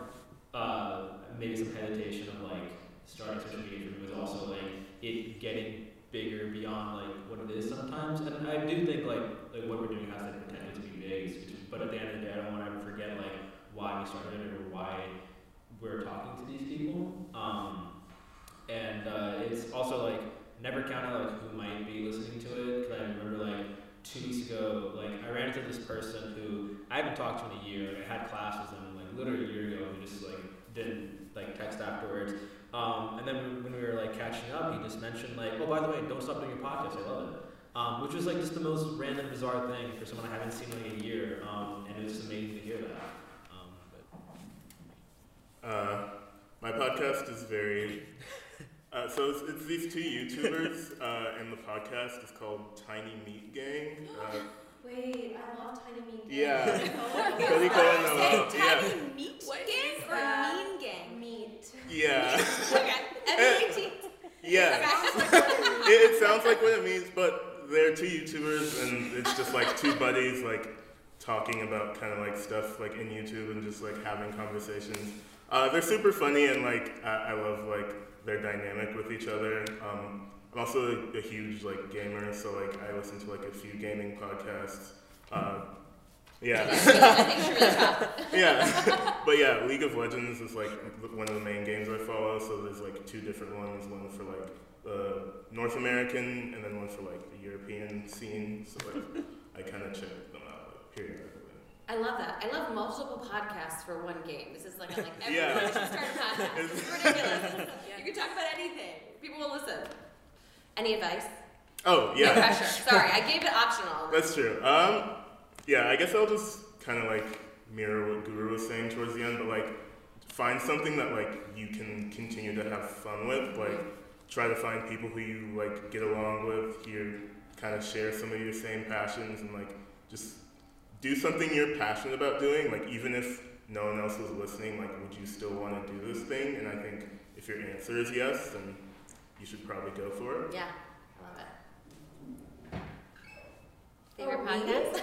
uh, maybe some hesitation of like starting social media for me was also like it getting bigger beyond like what it is sometimes. And I do think like like what we're doing has the potential to be big. But at the end of the day, I don't want to ever forget like why we started it or why we're talking to these people. Um, and uh, it's also like never count out like who might be listening to it. Because I remember like two weeks ago, like I ran into this person who I haven't talked to in a year. I had class with him like literally a year ago. We just like didn't like text afterwards. Um, and then when- we were like catching up, he just mentioned like, oh by the way, don't stop doing your podcast. I love it. Um, which was like just the most random, bizarre thing for someone I haven't seen in like a year. Um, and it was just amazing to hear that. Um, Uh, my podcast is very. Uh, so it's, it's these two YouTubers, uh, and the podcast is called Tiny Meat Gang. Uh, Wait, I love Tiny Meat. Gang. Yeah. Cody Cody Cohen and, uh, yeah, tiny meat What gang or that? mean gang? Meat. yeah, okay. M-E-A-T. yeah. it, it sounds like what it means, but they're two YouTubers, and it's just like two buddies, like talking about kind of like stuff like in YouTube and just like having conversations. Uh, they're super funny, and like I, I love like their dynamic with each other. Um, I'm also a, a huge like gamer, so like I listen to like a few gaming podcasts. Uh, yeah. I think she really top. yeah, but yeah, League of Legends is like one of the main games I follow. So there's like two different ones, one for like the North American and then one for like the European scene. So like I kind of check them out like, periodically. I love that. I love multiple podcasts for one game. This is like I'm like everyone Yeah. should start a podcast. This is ridiculous. You can talk about anything. People will listen. Any advice? Oh No yeah, pressure. Sorry, I gave it optional. that's true. Um, yeah, I guess I'll just kind of like mirror what Guru was saying towards the end, but like find something that like you can continue to have fun with. Like try to find people who you like get along with, who you kind of share some of your same passions, and like just do something you're passionate about doing. Like even if no one else was listening, like, would you still want to do this thing? And I think if your answer is yes, then you should probably go for it. Yeah, I love it. Favorite Oh, me? podcast?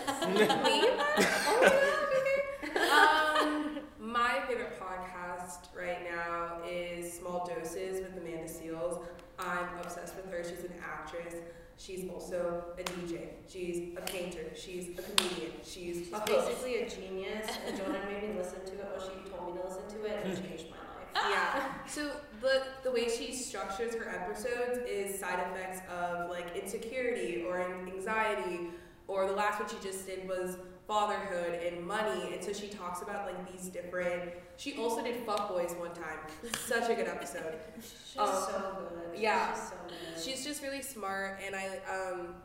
um, my favorite podcast right now is Small Doses with Amanda Seales. I'm obsessed with her. She's an actress. She's also a DJ. She's a painter. She's a comedian. She's, She's a basically a genius, and Jordan made me listen to it, or she told me to listen to it, and it hmm. changed my life. Yeah. So the the way she structures her episodes is side effects of like insecurity or anxiety, or the last one she just did was fatherhood and money, and so she talks about like these different. She also did fuckboys one time. Such a good episode. She's Um, so good. yeah. She's so good. She's just really smart, and I um,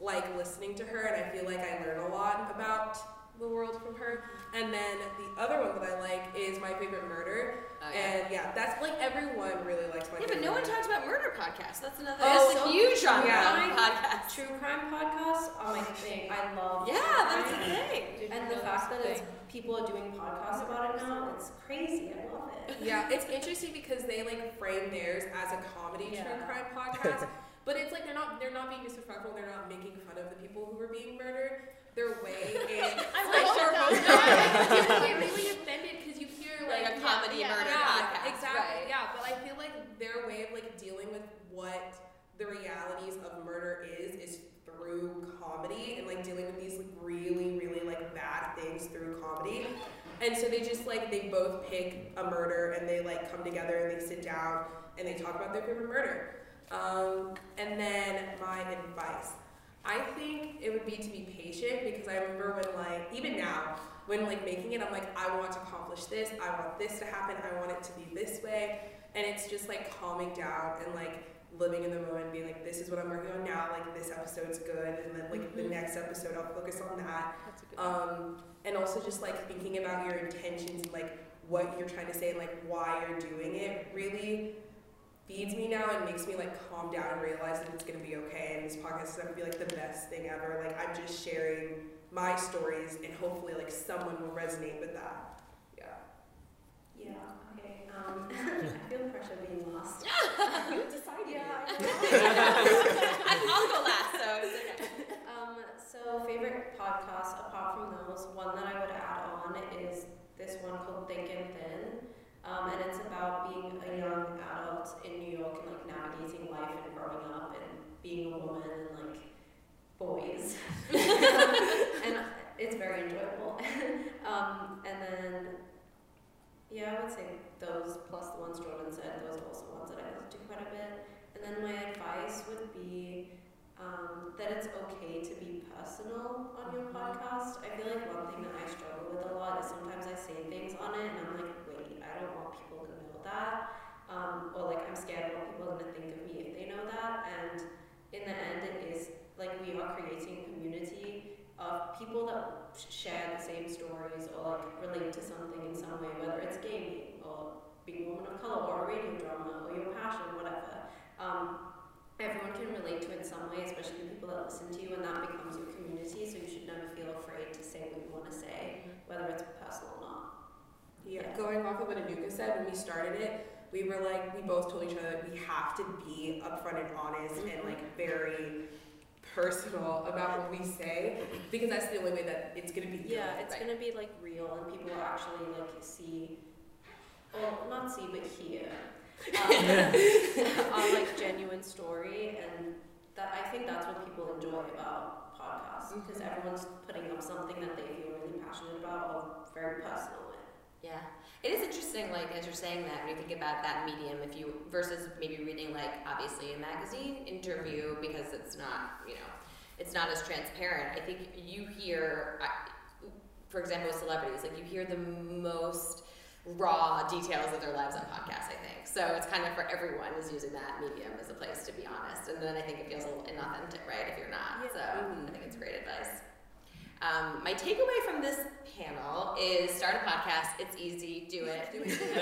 like listening to her, and I feel like I learn a lot about the world from her. And then the other one that I like is my favorite murder, Oh, yeah. and yeah, that's like everyone really likes my. Yeah, but favorite no one talks about murder podcasts. That's another. Oh, that's a so huge genre yeah. of podcasts. True crime podcasts are my oh, thing. I love. Yeah, true that's crime. the thing. And the fact that it's people are doing podcasts about it now, it's crazy. I love it. Yeah, it's interesting because they like frame theirs as a comedy true crime podcast, but it's like they're not they're not being disrespectful. They're not making fun of the people who were being murdered. They're way in. I like like short that. form. Get really offended because you hear Like like, a comedy yeah, murder yeah, podcast, Exactly. right. Yeah, but I feel like their way of like dealing with what the realities of murder is is through comedy and like dealing with these like really really like bad things through comedy. And so they just like they both pick a murder and they like come together and they sit down and they talk about their favorite murder. Um, and then my advice. I think it would be to be patient because I remember when like even now when like making it I'm like I want to accomplish this, I want this to happen, I want it to be this way. And it's just like calming down and like living in the moment being like this is what I'm working on now, like this episode's good and then like the next episode I'll focus on that. That's a good Um, and also just like thinking about your intentions and like what you're trying to say and like why you're doing it really feeds me now and makes me like calm down and realize that it's gonna be okay and this podcast is gonna be like the best thing ever. Like I'm just sharing my stories and hopefully like someone will resonate with that. Yeah. Yeah. Okay. Um, I feel the pressure of being lost. you decided. Yeah. I'll go last, so it's okay. Um, so favorite podcast apart from those, one that I would add on is this one called Think and Thin. Um, and it's about being a young adult in New York and like navigating life and growing up and being a woman and like boys. and it's very enjoyable. um, and then yeah, I would say those plus the ones Jordan said, those are also ones that I listen to quite a bit. And then my advice would be um, that it's okay to be personal on your podcast. I feel like one thing that I struggle with a lot is sometimes I say things on it and I'm like, I don't want people to know that. Um, or like I'm scared of what people are gonna think of me if they know that. And in the end, it is like we are creating a community of people that share the same stories or like relate to something in some way, whether it's gaming or being a woman of color or a radio drama or your passion, whatever. Um, everyone can relate to it in some way, especially the people that listen to you, and that becomes your community. So you should never feel afraid to say what you want to say, whether it's personal or not. Yeah, going off of what Anuka said, when we started it, we were like, we both told each other that we have to be upfront and honest and like very personal about what we say because that's the only way that it's gonna be. Yeah, it's Right. gonna be like real, and people will actually like see, well, not see, but hear, um, our like genuine story, and that I think that's what people enjoy about podcasts because everyone's putting up something that they feel really passionate about or very personal. Yeah, it is interesting. Like as you're saying that, when you think about that medium, if you versus maybe reading like obviously a magazine interview mm-hmm. because it's not you know it's not as transparent. I think you hear, for example, with celebrities, like you hear the most raw details of their lives on podcasts. I think so. It's kind of for everyone is using that medium as a place to be honest, and then I think it feels a little inauthentic, right? If you're not, Yeah. so I mm-hmm. think it's great advice. Um, my takeaway from this panel is start a podcast. It's easy. Do it. Do it. Do it. Do it.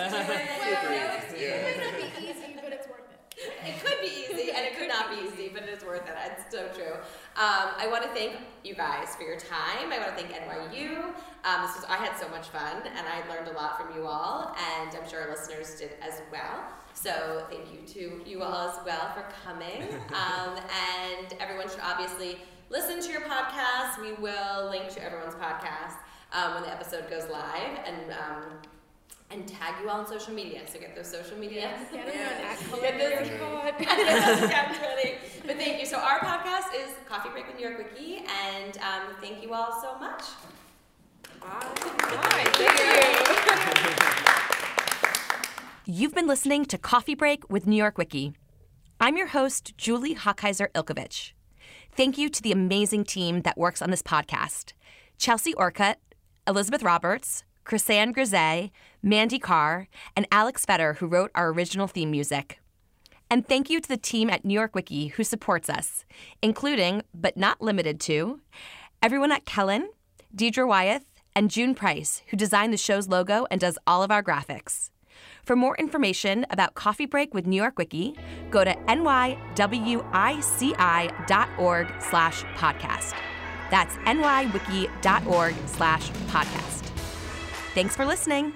Well, No It might not be easy, but it's worth it. it could be easy and it could not be easy, but it is worth it. It's so true. Um, I want to thank you guys for your time. I want to thank NYU. Um, this was I had so much fun and I learned a lot from you all, and I'm sure our listeners did as well. So thank you to you all as well for coming. Um, and everyone should obviously listen to your podcast. We will link to everyone's podcast um, when the episode goes live, and um, and tag you all on social media. So get those social media. Get everyone at Get those- Get those. But thank you. So our podcast is Coffee Break with New York Wiki, and um, thank you all so much. You've been listening to Coffee Break with New York Wiki. I'm your host, Julie Hochheiser Ilkovich. Thank you to the amazing team that works on this podcast Chelsea Orcutt, Elizabeth Roberts, Chrisanne Grisey, Mandy Carr, and Alex Fetter, who wrote our original theme music. And thank you to the team at New York Wiki who supports us, including, but not limited to, everyone at Kellen, Deidre Wyeth, and June Price, who designed the show's logo and does all of our graphics. For more information about Coffee Break with New York Wiki, go to nywici.org slash podcast. That's nywici.org slash podcast. Thanks for listening.